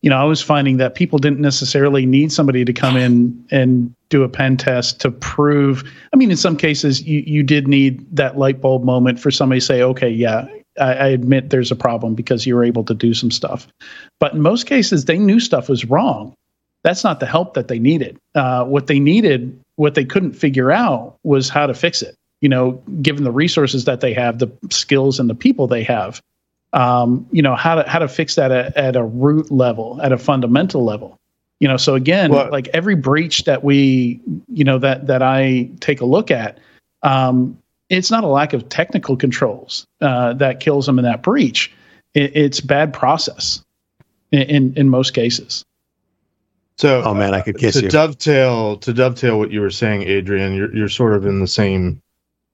you know, I was finding that people didn't necessarily need somebody to come in and do a pen test to prove. I mean, in some cases, you, you did need that light bulb moment for somebody to say, okay, yeah, I, I admit there's a problem because you were able to do some stuff. But in most cases, they knew stuff was wrong. That's not the help that they needed. Uh, what they needed, what they couldn't figure out was how to fix it. You know, given the resources that they have, the skills and the people they have um, you know how to how to fix that at, at, a root level at a fundamental level. You know so again well, like every breach that we you know that that i take a look at um, it's not a lack of technical controls uh, that kills them in that breach. It, it's bad process in, in, in most cases. So oh man i could kiss to you. dovetail to dovetail what you were saying adrian you're, you're sort of in the same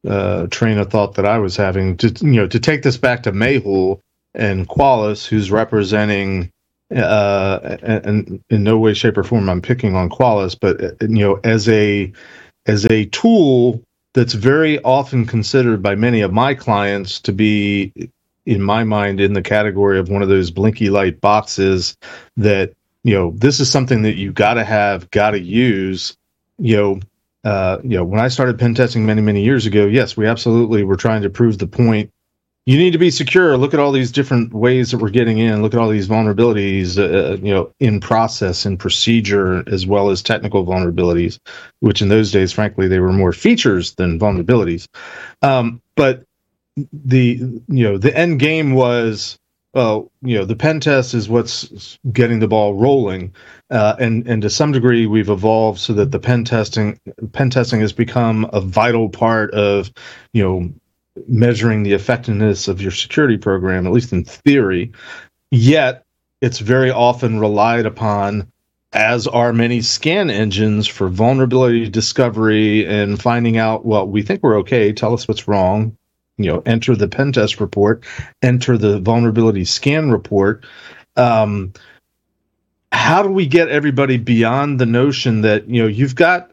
uh, train of thought that I was having to you know to take this back to Mehul and Qualys, who's representing, uh, and in no way, shape, or form, I'm picking on Qualys, but uh, you know, as a as a tool that's very often considered by many of my clients to be, in my mind, in the category of one of those blinky light boxes that you know this is something that you got to have, got to use. You know, uh, you know, when I started pen testing many, many years ago, yes, we absolutely were trying to prove the point you need to be secure. Look at all these different ways that we're getting in. Look at all these vulnerabilities, uh, uh, you know, in process and procedure, as well as technical vulnerabilities, which in those days, frankly, they were more features than vulnerabilities. Um, but the you know the end game was uh, you know the pen test is what's getting the ball rolling uh, and and to some degree we've evolved so that the pen testing pen testing has become a vital part of you know measuring the effectiveness of your security program at least in theory yet it's very often relied upon as are many scan engines for vulnerability discovery and finding out well we think we're okay tell us what's wrong you know enter the pen test report enter the vulnerability scan report. Um, how do we get everybody beyond the notion that you know you've got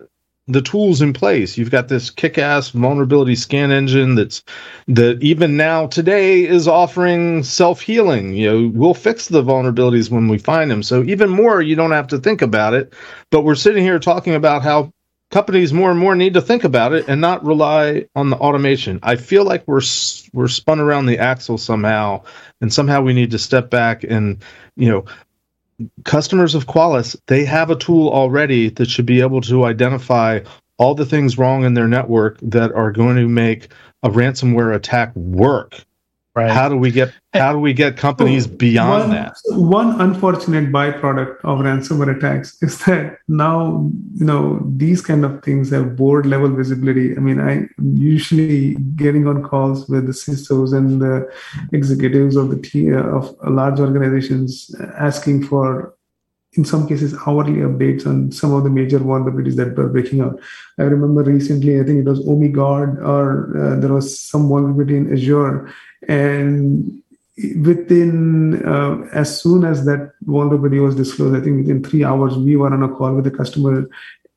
the tools in place you've got this kick-ass vulnerability scan engine that's that even now today is offering self-healing you know we'll fix the vulnerabilities when we find them so even more you don't have to think about it but we're sitting here talking about how companies more and more need to think about it and not rely on the automation. I feel like we're we're spun around the axle somehow, and somehow we need to step back and you know. Customers of Qualys, they have a tool already that should be able to identify all the things wrong in their network that are going to make a ransomware attack work Right. How do we get how do we get companies beyond one, that? One unfortunate byproduct of ransomware attacks is that now you know these kind of things have board level visibility. I mean, I usually getting on calls with the CISOs and the executives of the t- of large organizations asking for in some cases hourly updates on some of the major vulnerabilities that were breaking out. I remember recently, I think it was OMIGOD or uh, there was some vulnerability in Azure, and within uh, as soon as that vulnerability was disclosed, I think within three hours we were on a call with the customer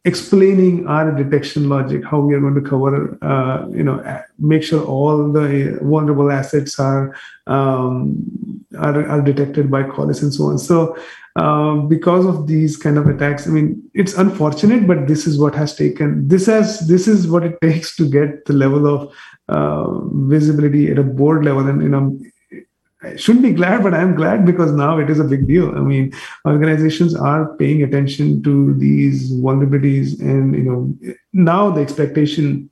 explaining our detection logic, how we are going to cover, uh, you know, make sure all the vulnerable assets are, um, are, are detected by Qualys and so on. So um, because of these kind of attacks. I mean, it's unfortunate, but this is what has taken. This has this is what it takes to get the level of uh, visibility at a board level, and you know. I shouldn't be glad, but I'm glad because now it is a big deal. I mean, organizations are paying attention to these vulnerabilities, and you know, now the expectation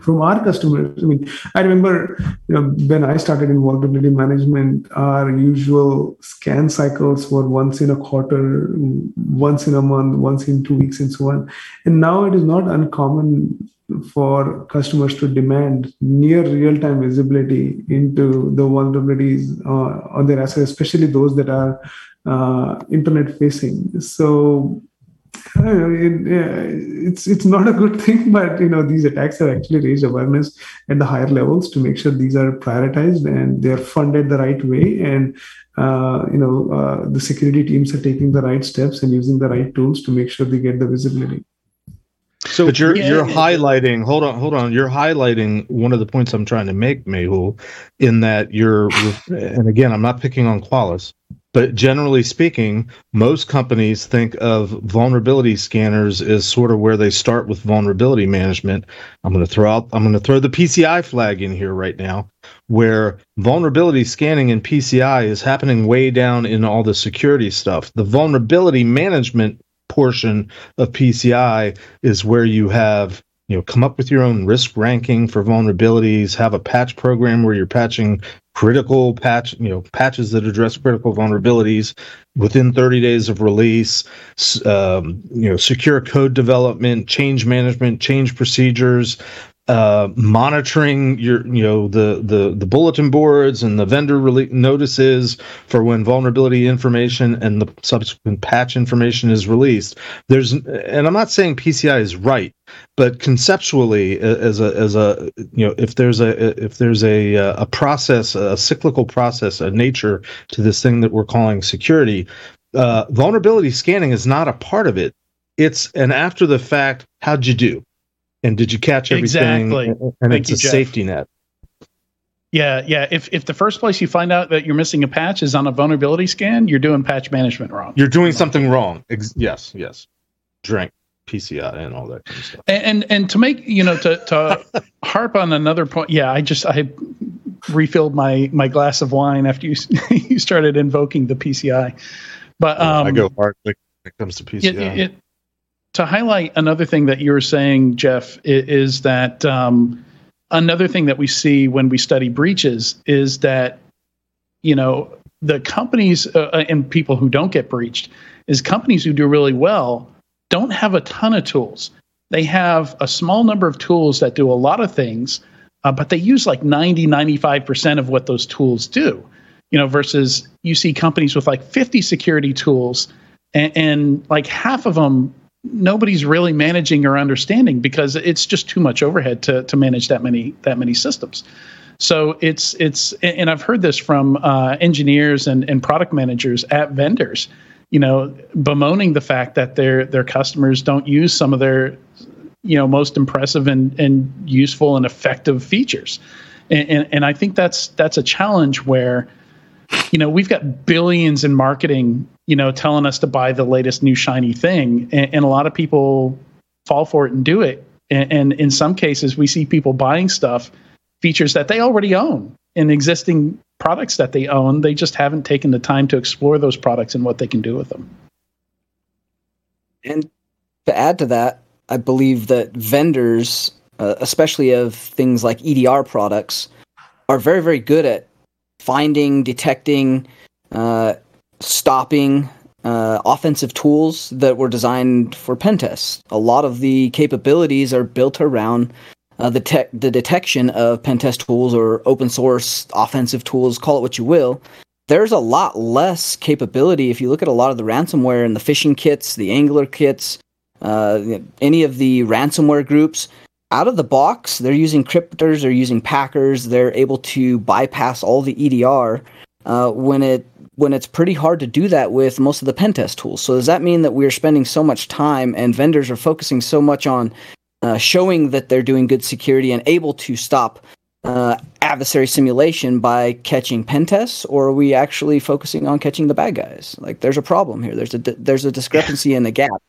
from our customers. I mean, I remember you know when I started in vulnerability management, our usual scan cycles were once in a quarter, once in a month, once in two weeks, and so on. And now it is not uncommon for customers to demand near real-time visibility into the vulnerabilities uh, on their assets, especially those that are uh, internet facing. So it, it's it's not a good thing, but you know these attacks have actually raised awareness at the higher levels to make sure these are prioritized and they're funded the right way, and uh, you know uh, the security teams are taking the right steps and using the right tools to make sure they get the visibility. So, but you're yeah, you're highlighting. Hold on, hold on. You're highlighting one of the points I'm trying to make, Mehul, in that you're. And again, I'm not picking on Qualys, but generally speaking, most companies think of vulnerability scanners as sort of where they start with vulnerability management. I'm going to throw out, I'm going to throw the PCI flag in here right now, where vulnerability scanning in PCI is happening way down in all the security stuff. The vulnerability management portion of PCI is where you have you know come up with your own risk ranking for vulnerabilities have a patch program where you're patching critical patch, you know, patches that address critical vulnerabilities. Within 30 days of release, um, you know, secure code development, change management, change procedures, uh, monitoring your you know the the the bulletin boards and the vendor notices for when vulnerability information and the subsequent patch information is released. There's and i'm not saying pci is right but conceptually as a as a you know if there's a if there's a a process a cyclical process a nature to this thing that we're calling security uh, vulnerability scanning is not a part of it. It's an after the fact how'd you do and did you catch everything? Exactly. And Thank it's you, a Jeff. safety net. Yeah, yeah. If if the first place you find out that you're missing a patch is on a vulnerability scan, you're doing patch management wrong. You're doing something wrong. Ex- yes, yes. Drink PCI and all that kind of stuff. And and, and to make you know to to harp on another point, yeah, I just I refilled my my glass of wine after you you started invoking the PCI. But um, I go hard when it comes to PCI. It, it, to highlight another thing that you were saying, Jeff, is that um, another thing that we see when we study breaches is that you know the companies uh, uh, and people who don't get breached is companies who do really well don't have a ton of tools. They have a small number of tools that do a lot of things, uh, but they use like 90, 95% of what those tools do. You know, versus you see companies with like 50 security tools and, and like half of them nobody's really managing or understanding because it's just too much overhead to to manage that many that many systems. So it's it's and I've heard this from uh, engineers and, and product managers at vendors, you know, bemoaning the fact that their their customers don't use some of their you know most impressive and, and useful and effective features. And, and, and I think that's that's a challenge where you know we've got billions in marketing you know telling us to buy the latest new shiny thing and, and a lot of people fall for it and do it and, and in some cases we see people buying stuff features that they already own in existing products that they own. They just haven't taken the time to explore those products and what they can do with them. And to add to that, I believe that vendors, uh, especially of things like EDR products, are very, very good at finding, detecting, uh, stopping uh, offensive tools that were designed for pen tests. A lot of the capabilities are built around uh, the tech, the detection of pen test tools or open source offensive tools, call it what you will, there's a lot less capability. If you look at a lot of the ransomware and the phishing kits, the Angler kits, uh, any of the ransomware groups, out of the box, they're using cryptors, they're using packers, they're able to bypass all the EDR uh, when it when it's pretty hard to do that with most of the pen test tools. So does that mean that we're spending so much time and vendors are focusing so much on uh, showing that they're doing good security and able to stop uh, adversary simulation by catching pen tests, or are we actually focusing on catching the bad guys? Like, there's a problem here. There's a there's a discrepancy in the gap.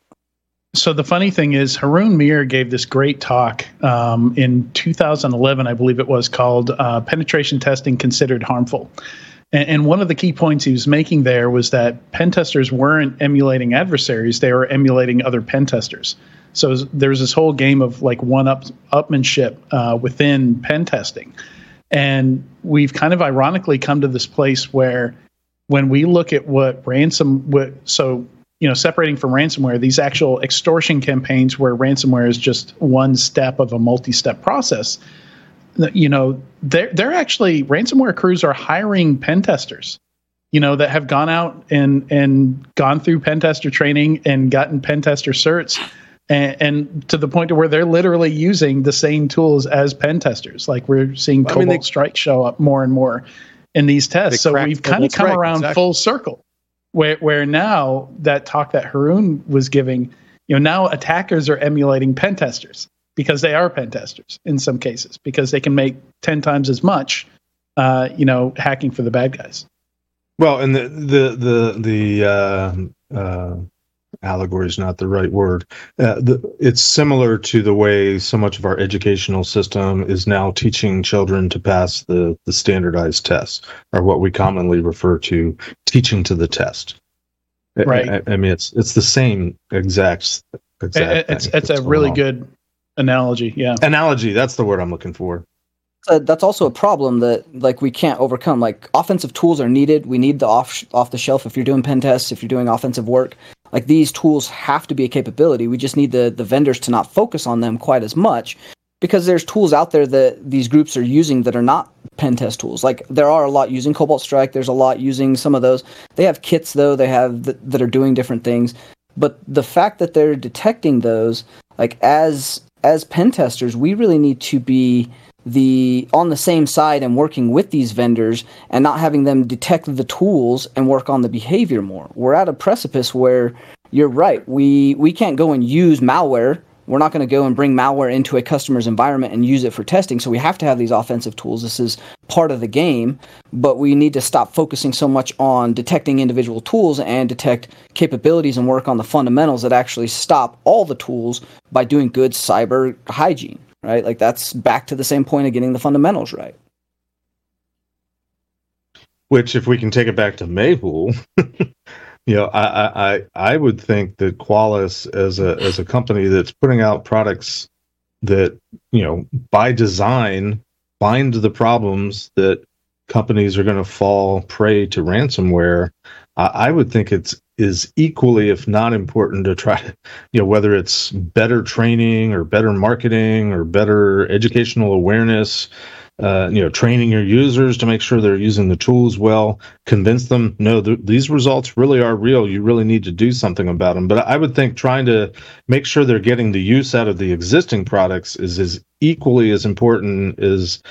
So the funny thing is, Haroon Meer gave this great talk um, in 2011, I believe it was, called uh, "Penetration Testing Considered Harmful." And, and one of the key points he was making there was that pen testers weren't emulating adversaries; they were emulating other pen testers. So there's this whole game of like one up upmanship uh, within pen testing, and we've kind of ironically come to this place where when we look at what ransom what so you know separating from ransomware these actual extortion campaigns where ransomware is just one step of a multi-step process you know they're they're actually ransomware crews are hiring pen testers you know that have gone out and and gone through pen tester training and gotten pen tester certs and, and, to the point to where they're literally using the same tools as pen testers. Like we're seeing well, Cobalt I mean, they, Strike show up more and more in these tests. So we've kind of come strike, around exactly. full circle. Where where now that talk that Haroon was giving, you know, now attackers are emulating pen testers because they are pen testers in some cases because they can make ten times as much, uh, you know, hacking for the bad guys. Well, and the the the the uh, uh, allegory is not the right word. Uh, the, it's similar to the way so much of our educational system is now teaching children to pass the, the standardized tests, or what we commonly refer to teaching to the test. Right. I, I mean, it's it's the same exact. exact it's it's a really on. good analogy. Yeah. Analogy. That's the word I'm looking for. Uh, that's also a problem that like we can't overcome. Like offensive tools are needed. We need the off off the shelf if you're doing pen tests, if you're doing offensive work. Like these tools have to be a capability. We just need the the vendors to not focus on them quite as much because there's tools out there that these groups are using that are not pen test tools. Like there are a lot using Cobalt Strike. There's a lot using some of those. They have kits though. They have th- that are doing different things. But the fact that they're detecting those, like as as pen testers, we really need to be the on the same side and working with these vendors and not having them detect the tools and work on the behavior more. We're at a precipice where you're right. We we can't go and use malware. We're not going to go and bring malware into a customer's environment and use it for testing. So we have to have these offensive tools. This is part of the game, but we need to stop focusing so much on detecting individual tools and detect capabilities and work on the fundamentals that actually stop all the tools by doing good cyber hygiene right? Like that's back to the same point of getting the fundamentals right. which, if we can take it back to Mehul, you know, I, I I would think that Qualys as a as a company that's putting out products that you know by design find the problems that companies are going to fall prey to ransomware. I, I would think it's is equally, if not important, to try to, you know, whether it's better training or better marketing or better educational awareness uh, you know, training your users to make sure they're using the tools well, convince them, no, th- these results really are real. You really need to do something about them. But I would think trying to make sure they're getting the use out of the existing products is as equally as important as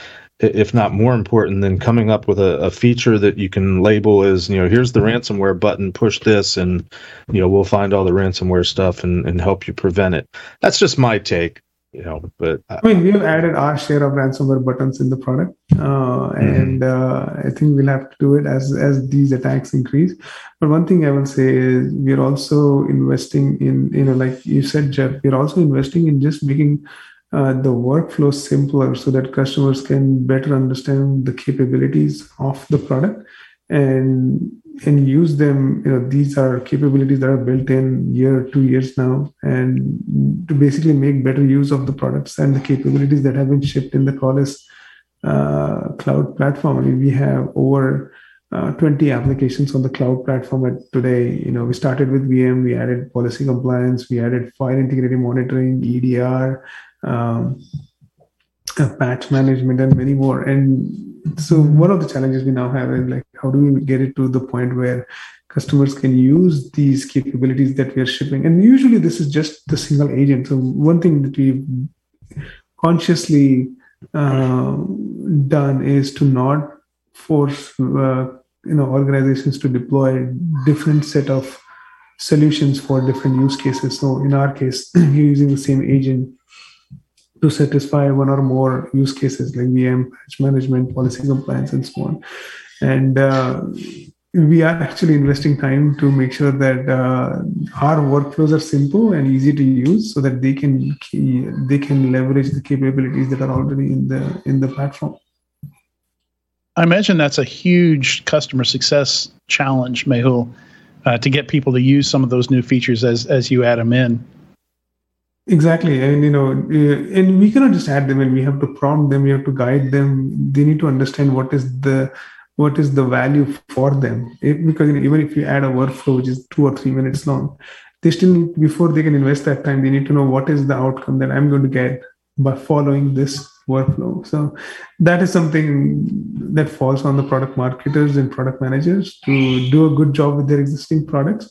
if not more important than coming up with a, a, feature that you can label as you know here's the ransomware button push this and you know we'll find all the ransomware stuff and, and help you prevent it that's just my take you know but i mean we've added our share of ransomware buttons in the product uh, mm-hmm. and uh, i think we'll have to do it as as these attacks increase but one thing i will say is we're also investing in you know like you said jeff we're also investing in just making uh, the workflow simpler so that customers can better understand the capabilities of the product and and use them you know these are capabilities that are built in year two years now and to basically make better use of the products and the capabilities that have been shipped in the Qualys uh, cloud platform. I mean we have over uh, 20 applications on the cloud platform at today. You know we started with vm we added policy compliance we added file integrity monitoring edr um, patch management and many more. And so one of the challenges we now have is like how do we get it to the point where customers can use these capabilities that we are shipping? And usually this is just the single agent. So one thing that we've consciously uh, done is to not force uh, you know organizations to deploy different set of solutions for different use cases. So in our case you're using the same agent to satisfy one or more use cases like VM, patch management, policy compliance, and so on. And uh, we are actually investing time to make sure that uh, our workflows are simple and easy to use, so that they can they can leverage the capabilities that are already in the in the platform. I imagine that's a huge customer success challenge, Mehul, uh, to get people to use some of those new features as as you add them in. Exactly, and you know, uh, and we cannot just add them and we have to prompt them. We have to guide them. They need to understand what is the what is the value for them. It, because even if you add a workflow which is two or three minutes long, they still need, before they can invest that time, they need to know what is the outcome that I'm going to get by following this workflow. So that is something that falls on the product marketers and product managers to do a good job with their existing products.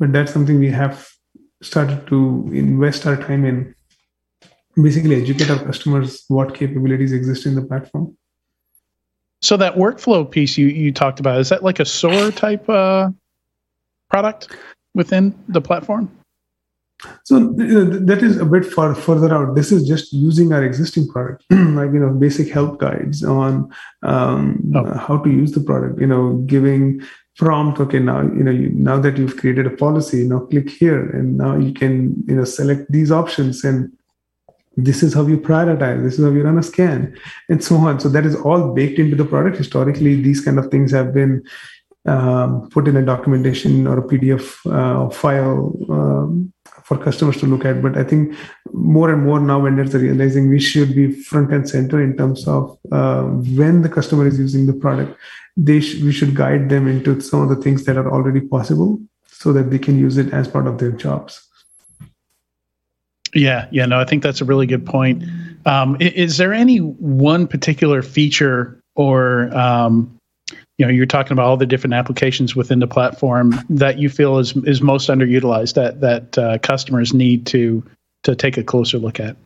But that's something we have started to invest our time in basically educate our customers what capabilities exist in the platform. So that workflow piece you you talked about is that like a SOAR type uh, product within the platform? So that is a bit far further out. This is just using our existing product, like you know, basic help guides on um, oh. how to use the product. You know, giving prompt okay now you know you, now that you've created a policy now click here and now you can you know select these options and this is how you prioritize this is how you run a scan and so on. So that is all baked into the product. Historically these kind of things have been um, put in a documentation or a pdf uh, file um, for customers to look at. But i think more and more now vendors are realizing we should be front and center in terms of uh, when the customer is using the product. They sh- we should guide them into some of the things that are already possible so that they can use it as part of their jobs yeah yeah no i think that's a really good point um, is, there any one particular feature or um, you know you're talking about all the different applications within the platform that you feel is is most underutilized that that uh, customers need to to take a closer look at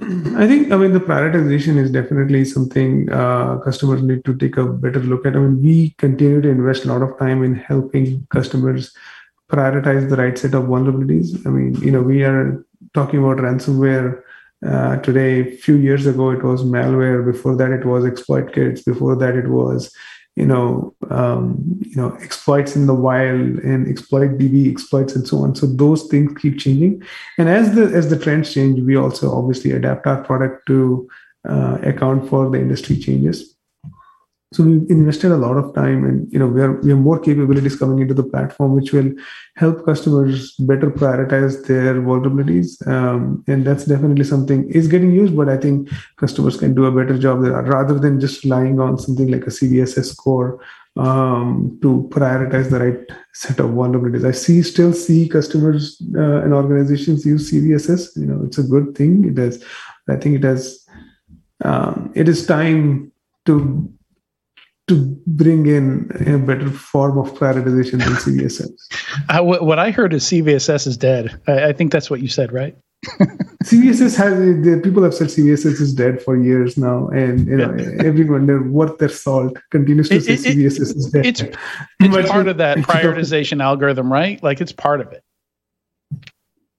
I think, I mean, the prioritization is definitely something uh, customers need to take a better look at. I mean, we continue to invest a lot of time in helping customers prioritize the right set of vulnerabilities. I mean, you know, we are talking about ransomware uh, today. A few years ago, it was malware. Before that, it was exploit kits. Before that, it was you know, um, you know, exploits in the wild and exploit DB exploits and so on. So those things keep changing, and as the as the trends change, we also obviously adapt our product to uh, account for the industry changes. So we've invested a lot of time and you know we, are, we have more capabilities coming into the platform which will help customers better prioritize their vulnerabilities. Um, and that's definitely something is getting used but i think customers can do a better job there rather than just relying on something like a cvss score um, to prioritize the right set of vulnerabilities. I see still see customers uh, and organizations use cvss you know it's a good thing. It has i think it has um, it is time to to bring in a better form of prioritization than CVSS. Uh, what I heard is CVSS is dead. I, I think that's what you said, right? CVSS has the people have said CVSS is dead for years now, and you know everyone they're worth their salt continues to it, say it, CVSS is dead. It's, it's part of that prioritization algorithm, right? Like it's part of it.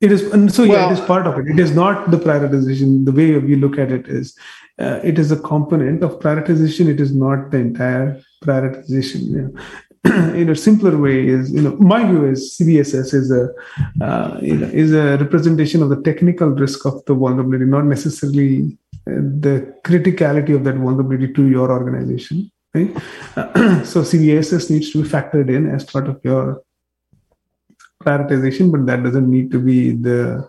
It is, and so well, yeah, it is part of it. It is not the prioritization. The way we look at it is uh, it is a component of prioritization. It is not the entire prioritization. You know. in a simpler way is you know my view is CVSS is a uh, you know, is a representation of the technical risk of the vulnerability, not necessarily uh, the criticality of that vulnerability to your organization. Right? so CVSS needs to be factored in as part of your prioritization, but that doesn't need to be the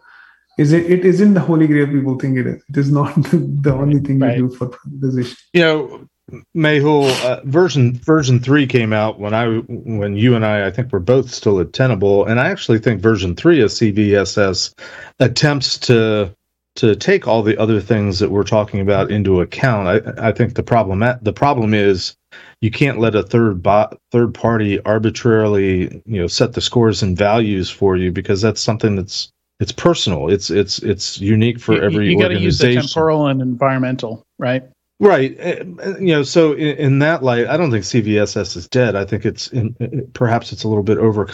is it it isn't the holy grail people think it is. It is not the only thing right. you do for prioritization. You know, Mehul, uh, version version three came out when I when you and I I think we're both still at Tenable, and I actually think version three of CVSS attempts to to take all the other things that we're talking about into account. I, I think the problem at the problem is you can't let a third bo- third party arbitrarily you know set the scores and values for you because that's something that's it's personal. It's it's it's unique for you, every you, you got to use the temporal and environmental, right? Right. Eh, eh, you know, so in, in, that light, I don't think CVSS is dead. I think it's in, eh, perhaps it's a little bit over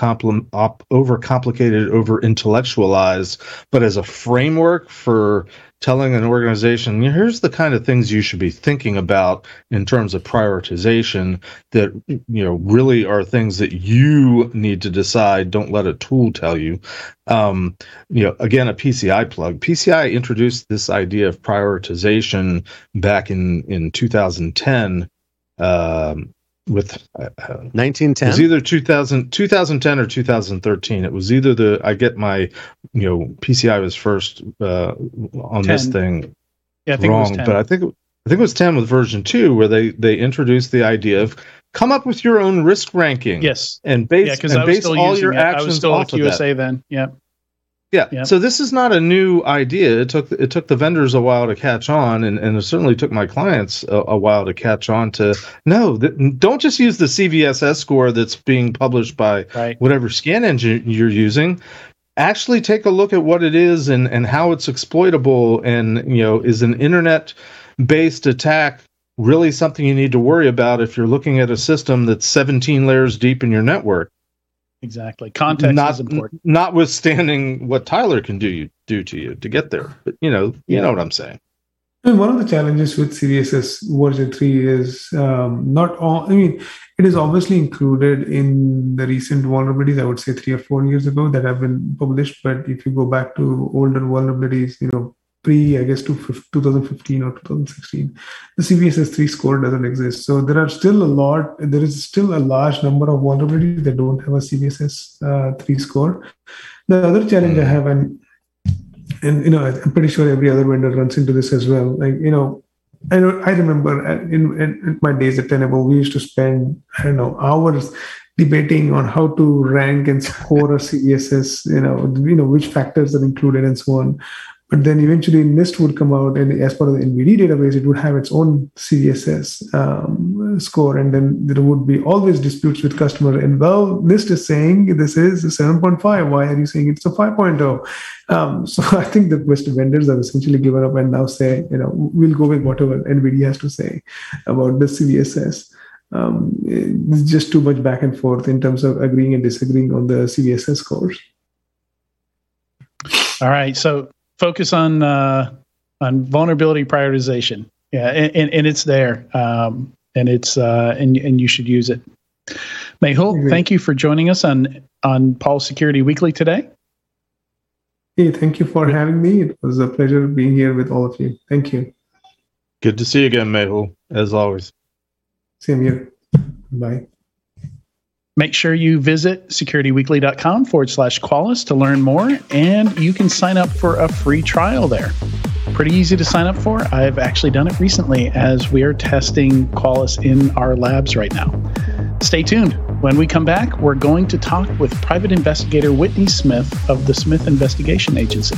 over complicated, over intellectualized, but as a framework for telling an organization here's the kind of things you should be thinking about in terms of prioritization that you know really are things that you need to decide. Don't let a tool tell you. Um, you know again a pci plug. Pci introduced this idea of prioritization back in in 2010 um, with uh, 1910 it was either 2000 2010 or 2013 it was either the i get my you know pci was first uh, on 10. this thing yeah I think wrong but i think i think it was 10 with version 2 where they they introduced the idea of come up with your own risk ranking yes and base yeah, and base all your it. actions I was still off QSA of that. then yeah yeah. Yep. So this is not a new idea. It took it took the vendors a while to catch on, and, and it certainly took my clients a, a while to catch on to no, th- don't just use the CVSS score that's being published by right. whatever scan engine you're using. Actually, take a look at what it is and and how it's exploitable, and you know, is an internet based attack really something you need to worry about if you're looking at a system that's 17 layers deep in your network? Exactly. Context Not, is important. Notwithstanding what Tyler can do you do to you to get there. But you know, you yeah. know what I'm saying. And one of the challenges with CVSS version 3 is um, not all, I mean, it is obviously included in the recent vulnerabilities, I would say three or four years ago that have been published. But if you go back to older vulnerabilities, you know, pre, I guess, to 2015 or 2016, the CVSS 3 score doesn't exist. So there are still a lot, there is still a large number of vulnerabilities that don't have a CVSS uh, 3 score. The other challenge I hmm. have, and and you know, I'm pretty sure every other vendor runs into this as well. Like you know, I know I remember in, in my days at Tenable, we used to spend I don't know hours debating on how to rank and score a CVSS. You know, you know which factors are included and so on. But then eventually NIST would come out, and as part of the NVD database, it would have its own CVSS um, score, and then there would be always disputes with customer. And well, NIST is saying this is a 7.5. Why are you saying it's a 5.0? Um, so I think the West vendors have essentially given up and now say, you know, we'll go with whatever NVD has to say about the CVSS. Um, it's just too much back and forth in terms of agreeing and disagreeing on the CVSS scores. All right. So focus on uh, on vulnerability prioritization. Yeah, and, and, and it's there, um, and it's uh, and and you should use it. Mehul, thank you for joining us on on Paul's Security Weekly today. Hey, thank you for having me. It was a pleasure being here with all of you. Thank you. Good to see you again, Mehul, as always. Same here. Bye. Make sure you visit securityweekly.com forward slash Qualys to learn more, and you can sign up for a free trial there. Pretty easy to sign up for. I've actually done it recently as we are testing Qualys in our labs right now. Stay tuned. When we come back, we're going to talk with private investigator Whitney Smith of the Smith Investigation Agency.